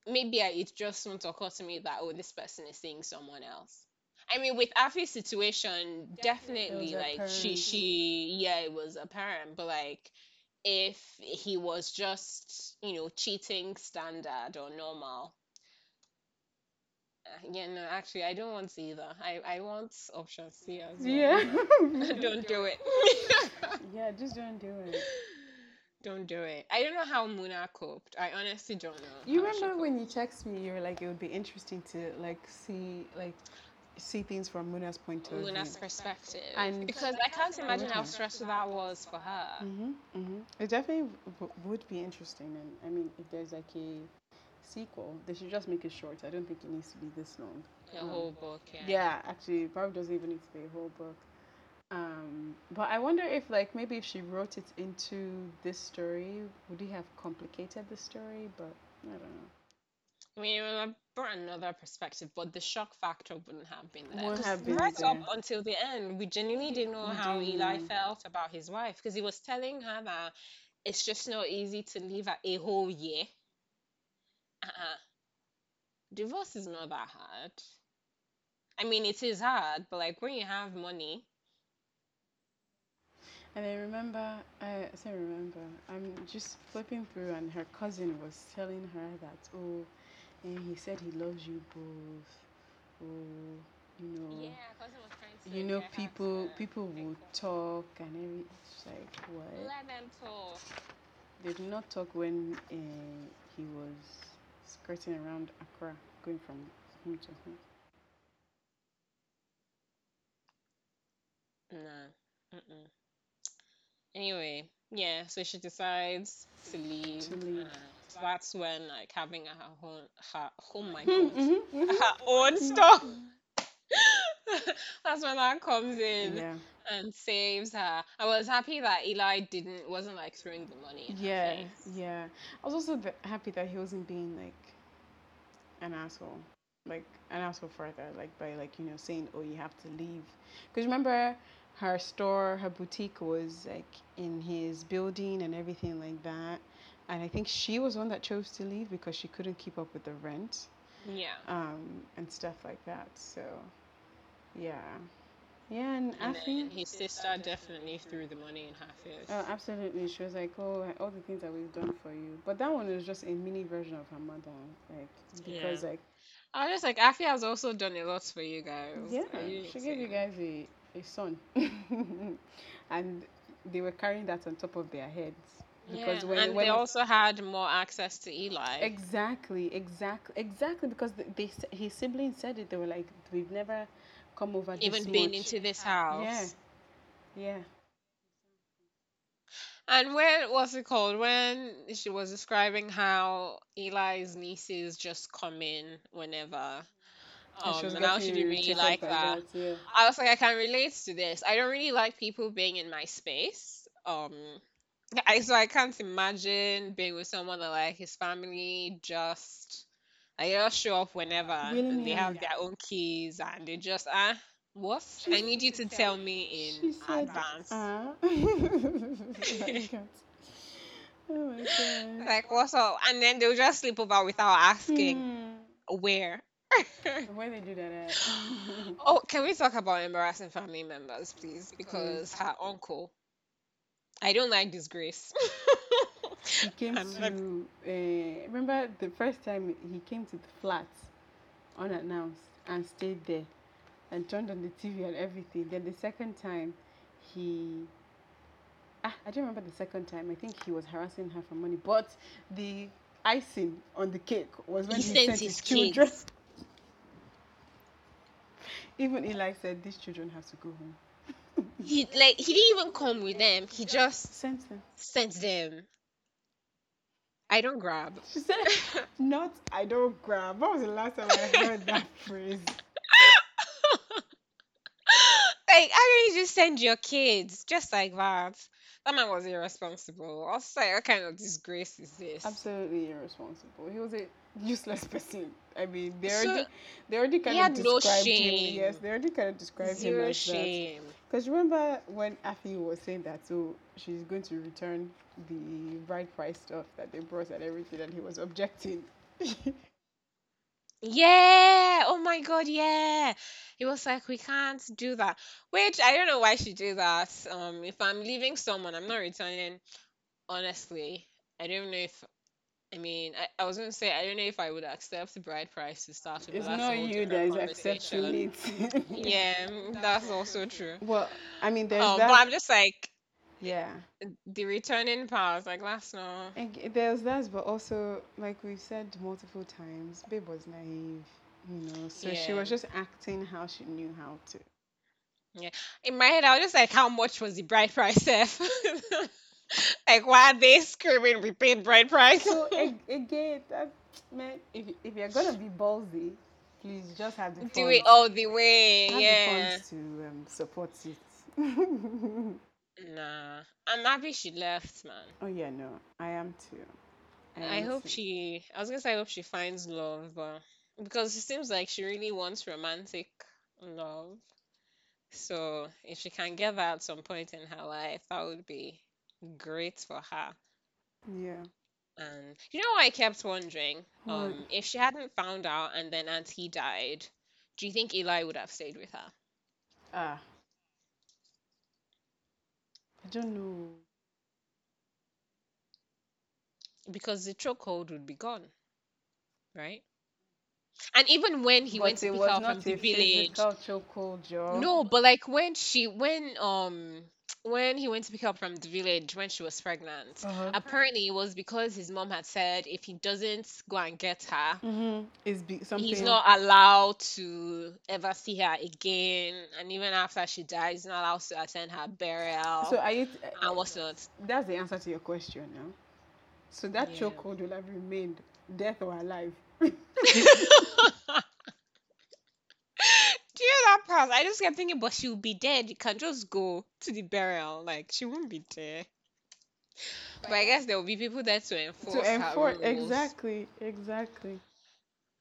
Maybe I, it just won't occur to me that oh this person is seeing someone else. I mean with Afi's situation, definitely like she she yeah it was apparent, but like if he was just you know cheating standard or normal uh, yeah no actually i don't want either i i want option c as well Yeah. don't do it yeah, Yeah, just don't do it. Don't do it. I don't know how Muna coped. I honestly don't know. You remember when you texted me, you were like, it would be interesting to like see like see things from Muna's point of Muna's view. perspective? And- because I can't imagine how stressful that was for her. Mm-hmm, mm-hmm. It definitely w- would be interesting, and I mean, if there's like a sequel, they should just make it short. I don't think it needs to be this long. The Um, whole book, yeah. Yeah, actually, it probably doesn't even need to be a whole book. Um, but I wonder if, like, maybe if she wrote it into this story, would it have complicated the story? But I don't know. I mean, it would have brought another perspective, but the shock factor wouldn't have been there. Wouldn't 'Cause have been right up until the end, we genuinely didn't know We how didn't Eli felt about his wife because he was telling her that it's just not easy to live a, a whole year. Uh-uh. Divorce is not that hard. I mean, it is hard, but like when you have money, And I remember, I say remember, I'm just flipping through, and her cousin was telling her that, oh, and he said he loves you both. Oh, you know. yeah, cousin was trying to you know people people will talk and every it's like what Let them talk. they did not talk when uh, he was skirting around Accra going from home to home Nah. Mm-mm. Anyway, yeah, so she decides to leave. To leave. and that's when like having her home, her oh my hmm, god, mm-hmm, mm-hmm. her own mm-hmm. stuff. that's when that comes in yeah. and saves her. I was happy that Eli didn't wasn't like throwing the money yeah face. yeah. I was also happy that he wasn't being like an asshole. Like an asshole further like by like you know saying oh you have to leave. Because remember her store her boutique was like in his building and everything like that and i think she was one that chose to leave because she couldn't keep up with the rent Yeah. um and stuff like that so yeah yeah and, And I think then his sister definitely threw the money in her face. Oh, absolutely. She was like, "Oh, all the things that we've done for you." But that one was just a mini version of her mother, like because Yeah. like I was just like, Afi has also done a lot for you guys. yeah, you she gave you guys a a son, and they were carrying that on top of their heads because yeah, when and when they also had more access to Eli. exactly exactly exactly because th- they s- his siblings said it. They were like, "We've never come over even been much." into this house. Yeah, yeah. And when what's it called? When she was describing how Eli's nieces just come in whenever. And Um, was and how she getting didn't really like by that. Yeah. I was like, I can relate to this. I don't really like people being in my space. Um, I so I can't imagine being with someone that like his family just I just show up whenever and they have their own keys and they just ah what? I need you to tell me She in said, advance. uh oh my god. Oh my god. Like what's up? And then they'll just sleep over without asking Hmm. where. Why they do that at? oh, can we talk about embarrassing family members, please? Because her uncle. I don't like disgrace. he came to. Uh, remember the first time he came to the flat, unannounced, and stayed there, and turned on the TV and everything. Then the second time, he. Ah, I don't remember the second time. I think he was harassing her for money, but the icing on the cake was when He he, sent sent his his children. Even Eli said these children have to go home. He like he didn't even come with them. He just Sent them. sent them. I don't grab. She said, "Not I don't grab." When was the last time I heard that phrase? like, how can you just send your kids just like that? That man was irresponsible. I was like, what kind of disgrace is this? Absolutely irresponsible. He was a useless person. I mean, they So, already they already kind of no described him. Yes, they already kind of described him Zero as shame. Because remember when Afi was saying that, so she's going to return the bride price stuff that they brought and everything, and he was objecting. Yeah. Oh my God. Yeah. He was like, we can't do that. Which I don't know why she do that. Um, if I'm leaving someone, I'm not returning. Honestly, I don't know if. I mean, I, I was gonna say I don't know if I would accept the bride price to start with. but it's a not whole you that different is accepting it. Yeah, mm, that's also true. Well, I mean, there's Um, that. but I'm just like, Yeah. The returning powers, like last no. And g- there's that, but also, like we've said multiple times, Babe was naive, you know, so she Yeah. was just acting how she knew how to. Yeah. In my head, I was just like, how much was the bride price, Seth? like, why are they screaming we paid bride price? So ag- again, that man, if if you're gonna be ballsy, please just have the Do it all the way, have the funds to um, support it. Nah, I'm happy she left, man. oh yeah, no, I am too. I am hope too. she. I was gonna say I hope she finds love, but because it seems like she really wants romantic love. So if she can get that at some point in her life, that would be great for her. Yeah. And you know, I kept wondering, What? um, if she hadn't found out and then Auntie died, do you think Eli would have stayed with her? Ah. I don't know. Because the chokehold would be gone, right? And even when he went to pick her from the village, chokehold, No, but like when she when um when he went to pick her up from the village when she was pregnant, Uh-huh. apparently it was because his mom had said if he doesn't go and get her, Mm-hmm. It's be- something. he's not allowed to ever see her again, and even after she dies, he's not allowed to attend her burial So are you? and whatnot. That's the answer to your question now. So that Yeah. chokehold will have remained death or alive. Do you know that part? I just kept thinking, but she'll be dead. You can just go to the burial. Like she won't be there. But I guess there will be people there to enforce to enforce exactly, exactly.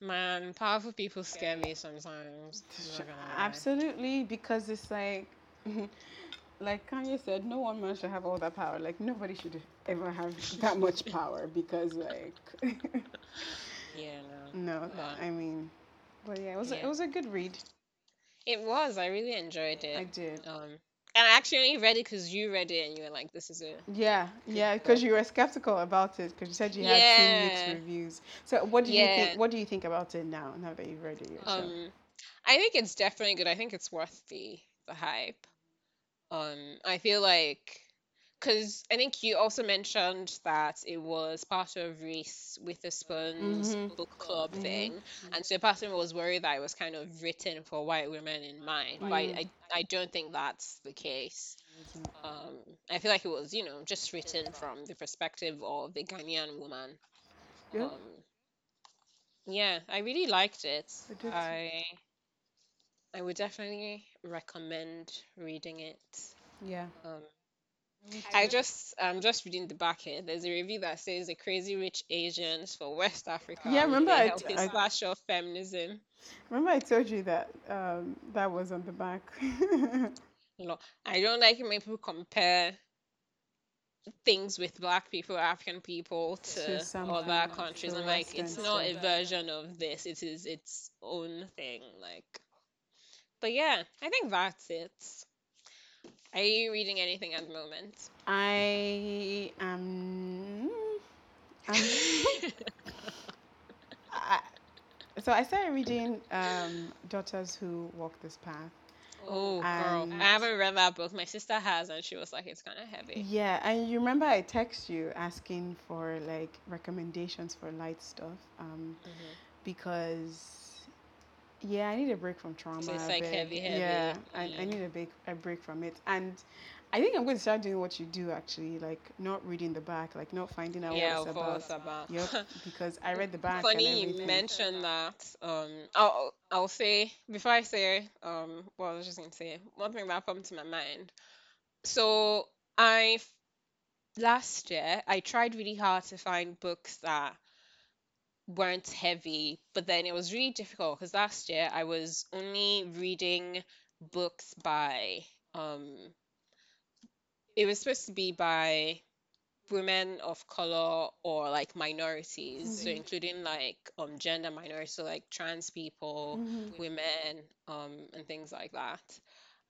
Man, powerful people scare me sometimes. I'm not gonna lie. Absolutely, because it's like, like Kanye said, no one man should have all that power. Like nobody should ever have that much power because, like, Yeah, no. no, I mean, but yeah, it was a, it was a good read. It was. I really enjoyed it. I did. Um, and I actually only read it because you read it and you were like, "This is it." Yeah, yeah, because you were skeptical about it because you said you had seen mixed reviews. So what do you think? What do you think about it now? Now that you've read it yourself? Um, I think it's definitely good. I think it's worth the the hype. Um, I feel like, because I think you also mentioned that it was part of Reese Witherspoon's the Spoons Mhm. book club Mhm. thing, and so a person was worried that it was kind of written for white women in mind. But I. I, I don't think that's the case. Um, I feel like it was, you know, just written from the perspective of the Ghanaian woman. Yeah. Um, yeah, I really liked it. I. I I would definitely recommend reading it. yeah. Um, I just I'm just reading the back here. There's a review that says the crazy rich Asians for West Africa. Yeah, remember I- help I- slash of feminism. Remember I told you that um, that was on the back. No, I don't like when people compare things with black people, African people To to other countries. I'm like, it's not a version of this. It is its own thing. Like, but yeah, I think that's it. Are you reading anything at the moment? I am. I, so I started reading um, Daughters Who Walk This Path. Oh, girl, I haven't read that book. My sister has, and she was like, it's kind of heavy. Yeah, and you remember I text you asking for like recommendations for light stuff, um, Mhm. because yeah, I need a break from trauma. it's, like, heavy, heavy, Yeah, I, yeah. I need a break a break from it, and I think I'm going to start doing what you do actually, like not reading the back, like not finding out Yeah, what of it's about. course, about. Yep, because I read the back. and Funny you mentioned that. Um, I'll I'll say before I say um, what I was just gonna say one thing that popped to my mind. So I last year I tried really hard to find books that weren't heavy, but then it was really difficult because last year I was only reading books by um. It was supposed to be by women of color or like minorities, so Mhm. including like um gender minorities, so like trans people, Mhm. women, um, and things like that.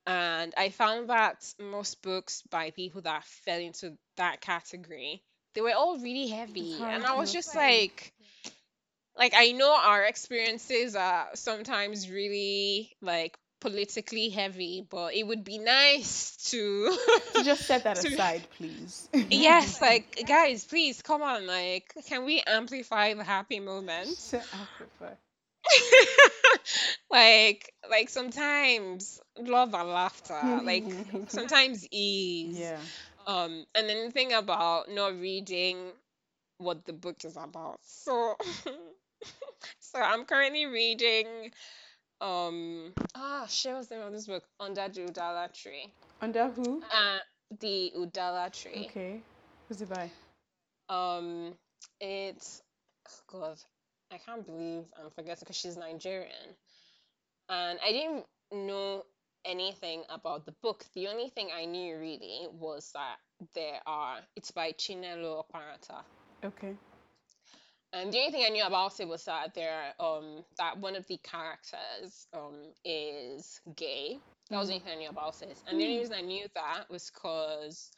And I found that most books by people that fell into that category, they were all really heavy. And I was just like, like I know our experiences are sometimes really like politically heavy, but it would be nice to To just set that to aside, please. yes, like guys, please come on, like can we amplify the happy moments? Amplify. like like sometimes love and laughter, like sometimes ease. yeah. Um, and then the thing about not reading what the book is about. So, so I'm currently reading. Um, ah, shit, what's the name of this book? Under the Udala Tree. Under who? Uh, the Udala Tree. Okay. Who's it by? Um, it's oh God, I can't believe I'm forgetting because she's Nigerian, and I didn't know anything about the book. The only thing I knew really was that there are. It's by Chinelo Okparanta. Okay. And the only thing I knew about it was that there, um, that one of the characters, um, is gay. That was the only thing I knew about it. And the only reason I knew that was because,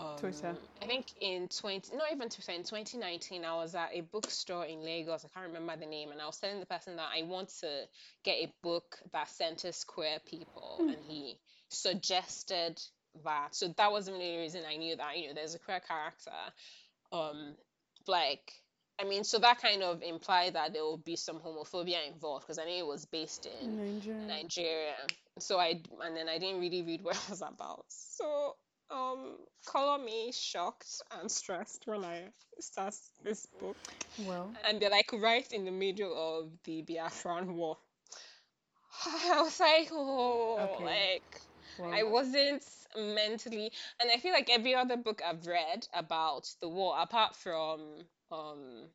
um, Twitter. I think in 20, not even Twitter, in 2019, I was at a bookstore in Lagos. I can't remember the name. And I was telling the person that I want to get a book that centers queer people. And he suggested that. So that was the only reason I knew that, you know, there's a queer character. Um, like, I mean, so that kind of implied that there will be some homophobia involved because I knew it was based in Nigeria. Nigeria. So I and then I didn't really read what it was about. So um, color me shocked and stressed when I start this book, Well, and they're like right in the middle of the Biafran war. I was like, oh, Okay. like well. I wasn't mentally, and I feel like every other book I've read about the war, apart from um,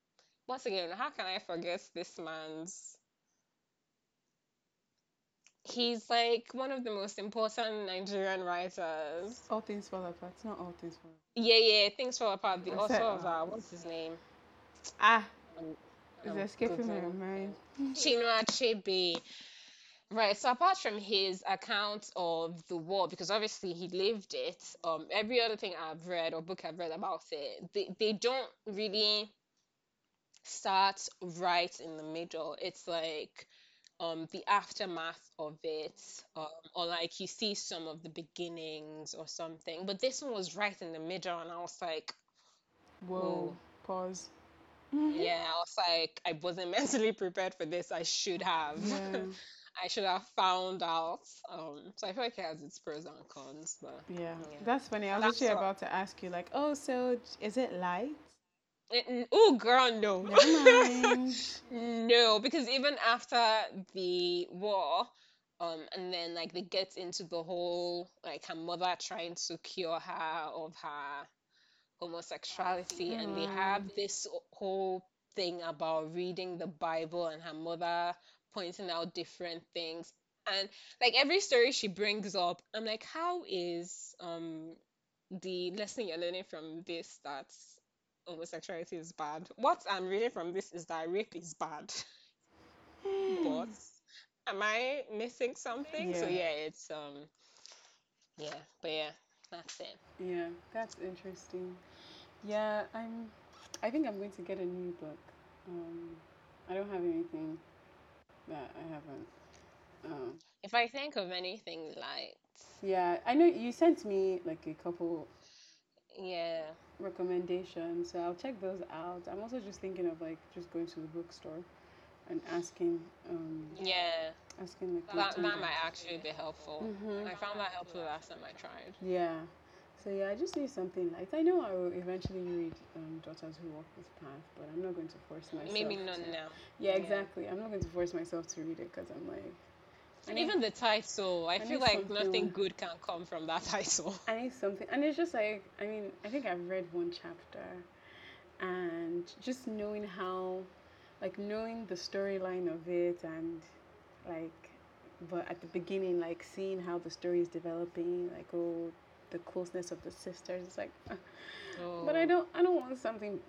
once again, how can I forget this man's? He's like one of the most important Nigerian writers. all things fall apart. Not all things fall apart. Yeah, yeah, things fall apart. The author of uh, what's his name? Ah, Um, it's um, escaping my mind. Chinua Achebe. Right, so apart from his account of the war, because obviously he lived it, um, every other thing I've read or book I've read about it, they, they don't really start right in the middle. It's like um the aftermath of it, um, or like you see some of the beginnings or something. But this one was right in the middle, and I was like, Whoa. Whoa. Pause. yeah, I was like, I wasn't mentally prepared for this. I should have. Yeah. I should have found out. Um, so I feel like it has its pros and cons, but Yeah. Yeah. That's funny. I was That's actually what- about to ask you, like, oh, so is it light? oh girl, no, no, because even after the war, um, and then like they get into the whole like her mother trying to cure her of her homosexuality, and they have this whole thing about reading the Bible and her mother pointing out different things. And like every story she brings up, I'm like, how is um the lesson you're learning from this that homosexuality is bad? What I'm reading from this is that rape is bad. but am I missing something? So Yeah. yeah, it's um yeah, but yeah, that's it. Yeah, that's interesting. Yeah, I'm. I think I'm going to get a new book. Um, I don't have anything that I haven't. Um, If I think of anything light, yeah, I know you sent me like a couple yeah. recommendations, so I'll check those out. I'm also just thinking of like just going to the bookstore and asking, um, Yeah, asking like that, that might actually be helpful. Mhm. I found that helpful last time I tried. Yeah. So yeah, I just need something light. I know I will eventually read um, Daughters Who Walk This Path, but I'm not going to force myself. Maybe not to- now. Yeah, Yeah. exactly. I'm not going to force myself to read it because I'm like, And even the title, I I feel like nothing good can come from that title. I need something, and it's just like, I mean, I think I've read one chapter, and just knowing how, like knowing the storyline of it, and like, but at the beginning, like seeing how the story is developing, like oh, the closeness of the sisters. It's like, uh, but I Oh, don't, I don't want something.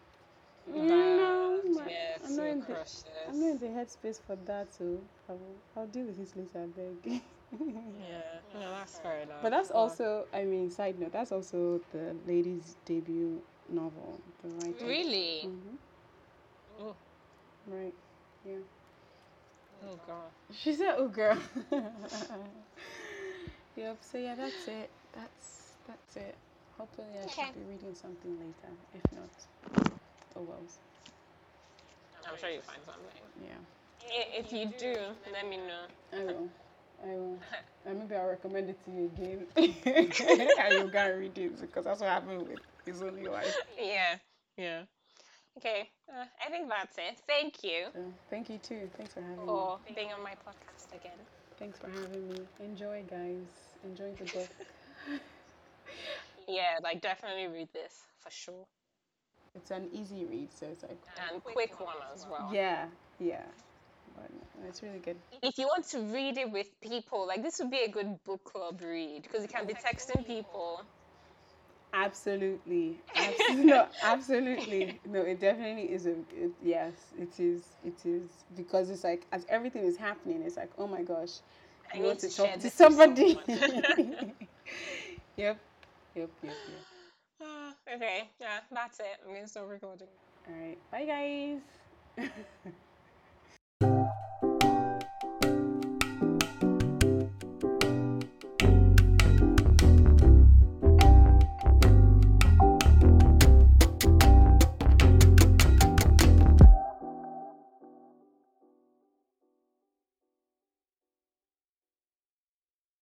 bad. No, my- yeah, I'm not in the, crushes. I'm not in the headspace for that, so I'll, I'll deal with this later, I beg. Yeah, no, that's fair enough. But that's also, I mean, side note, that's also the lady's debut novel, the writer. really. hmm Oh, Right. Yeah. Oh god. She said, "Oh, girl." yep. So yeah, that's it. That's that's it. Hopefully, I Okay. should be reading something later. If not, oh well. I'm sure you'll find something. Yeah, If you do, let me know. I will. I will. And maybe I'll recommend it to you again, and you'll go and read it because that's what happened with His Only Wife. Yeah. Yeah. Okay. Uh, I think that's it. Thank you So, thank you too. Thanks for having me. for being on my podcast again. Thanks for having me. Enjoy, guys. Enjoy the book. Yeah, like definitely read this for sure. It's an easy read, so it's like And quick one as well. yeah, yeah. But it's really good. If you want to read it with people, like this would be a good book club read because you can be texting people. Absolutely, absolutely, no, absolutely. No, it definitely is a it, yes. It is. It is because it's like as everything is happening, it's like oh my gosh, I you need want to to talk to somebody. yep, yep, yep, yep. Okay, yeah, that's it. I'm gonna start recording. All right, bye guys.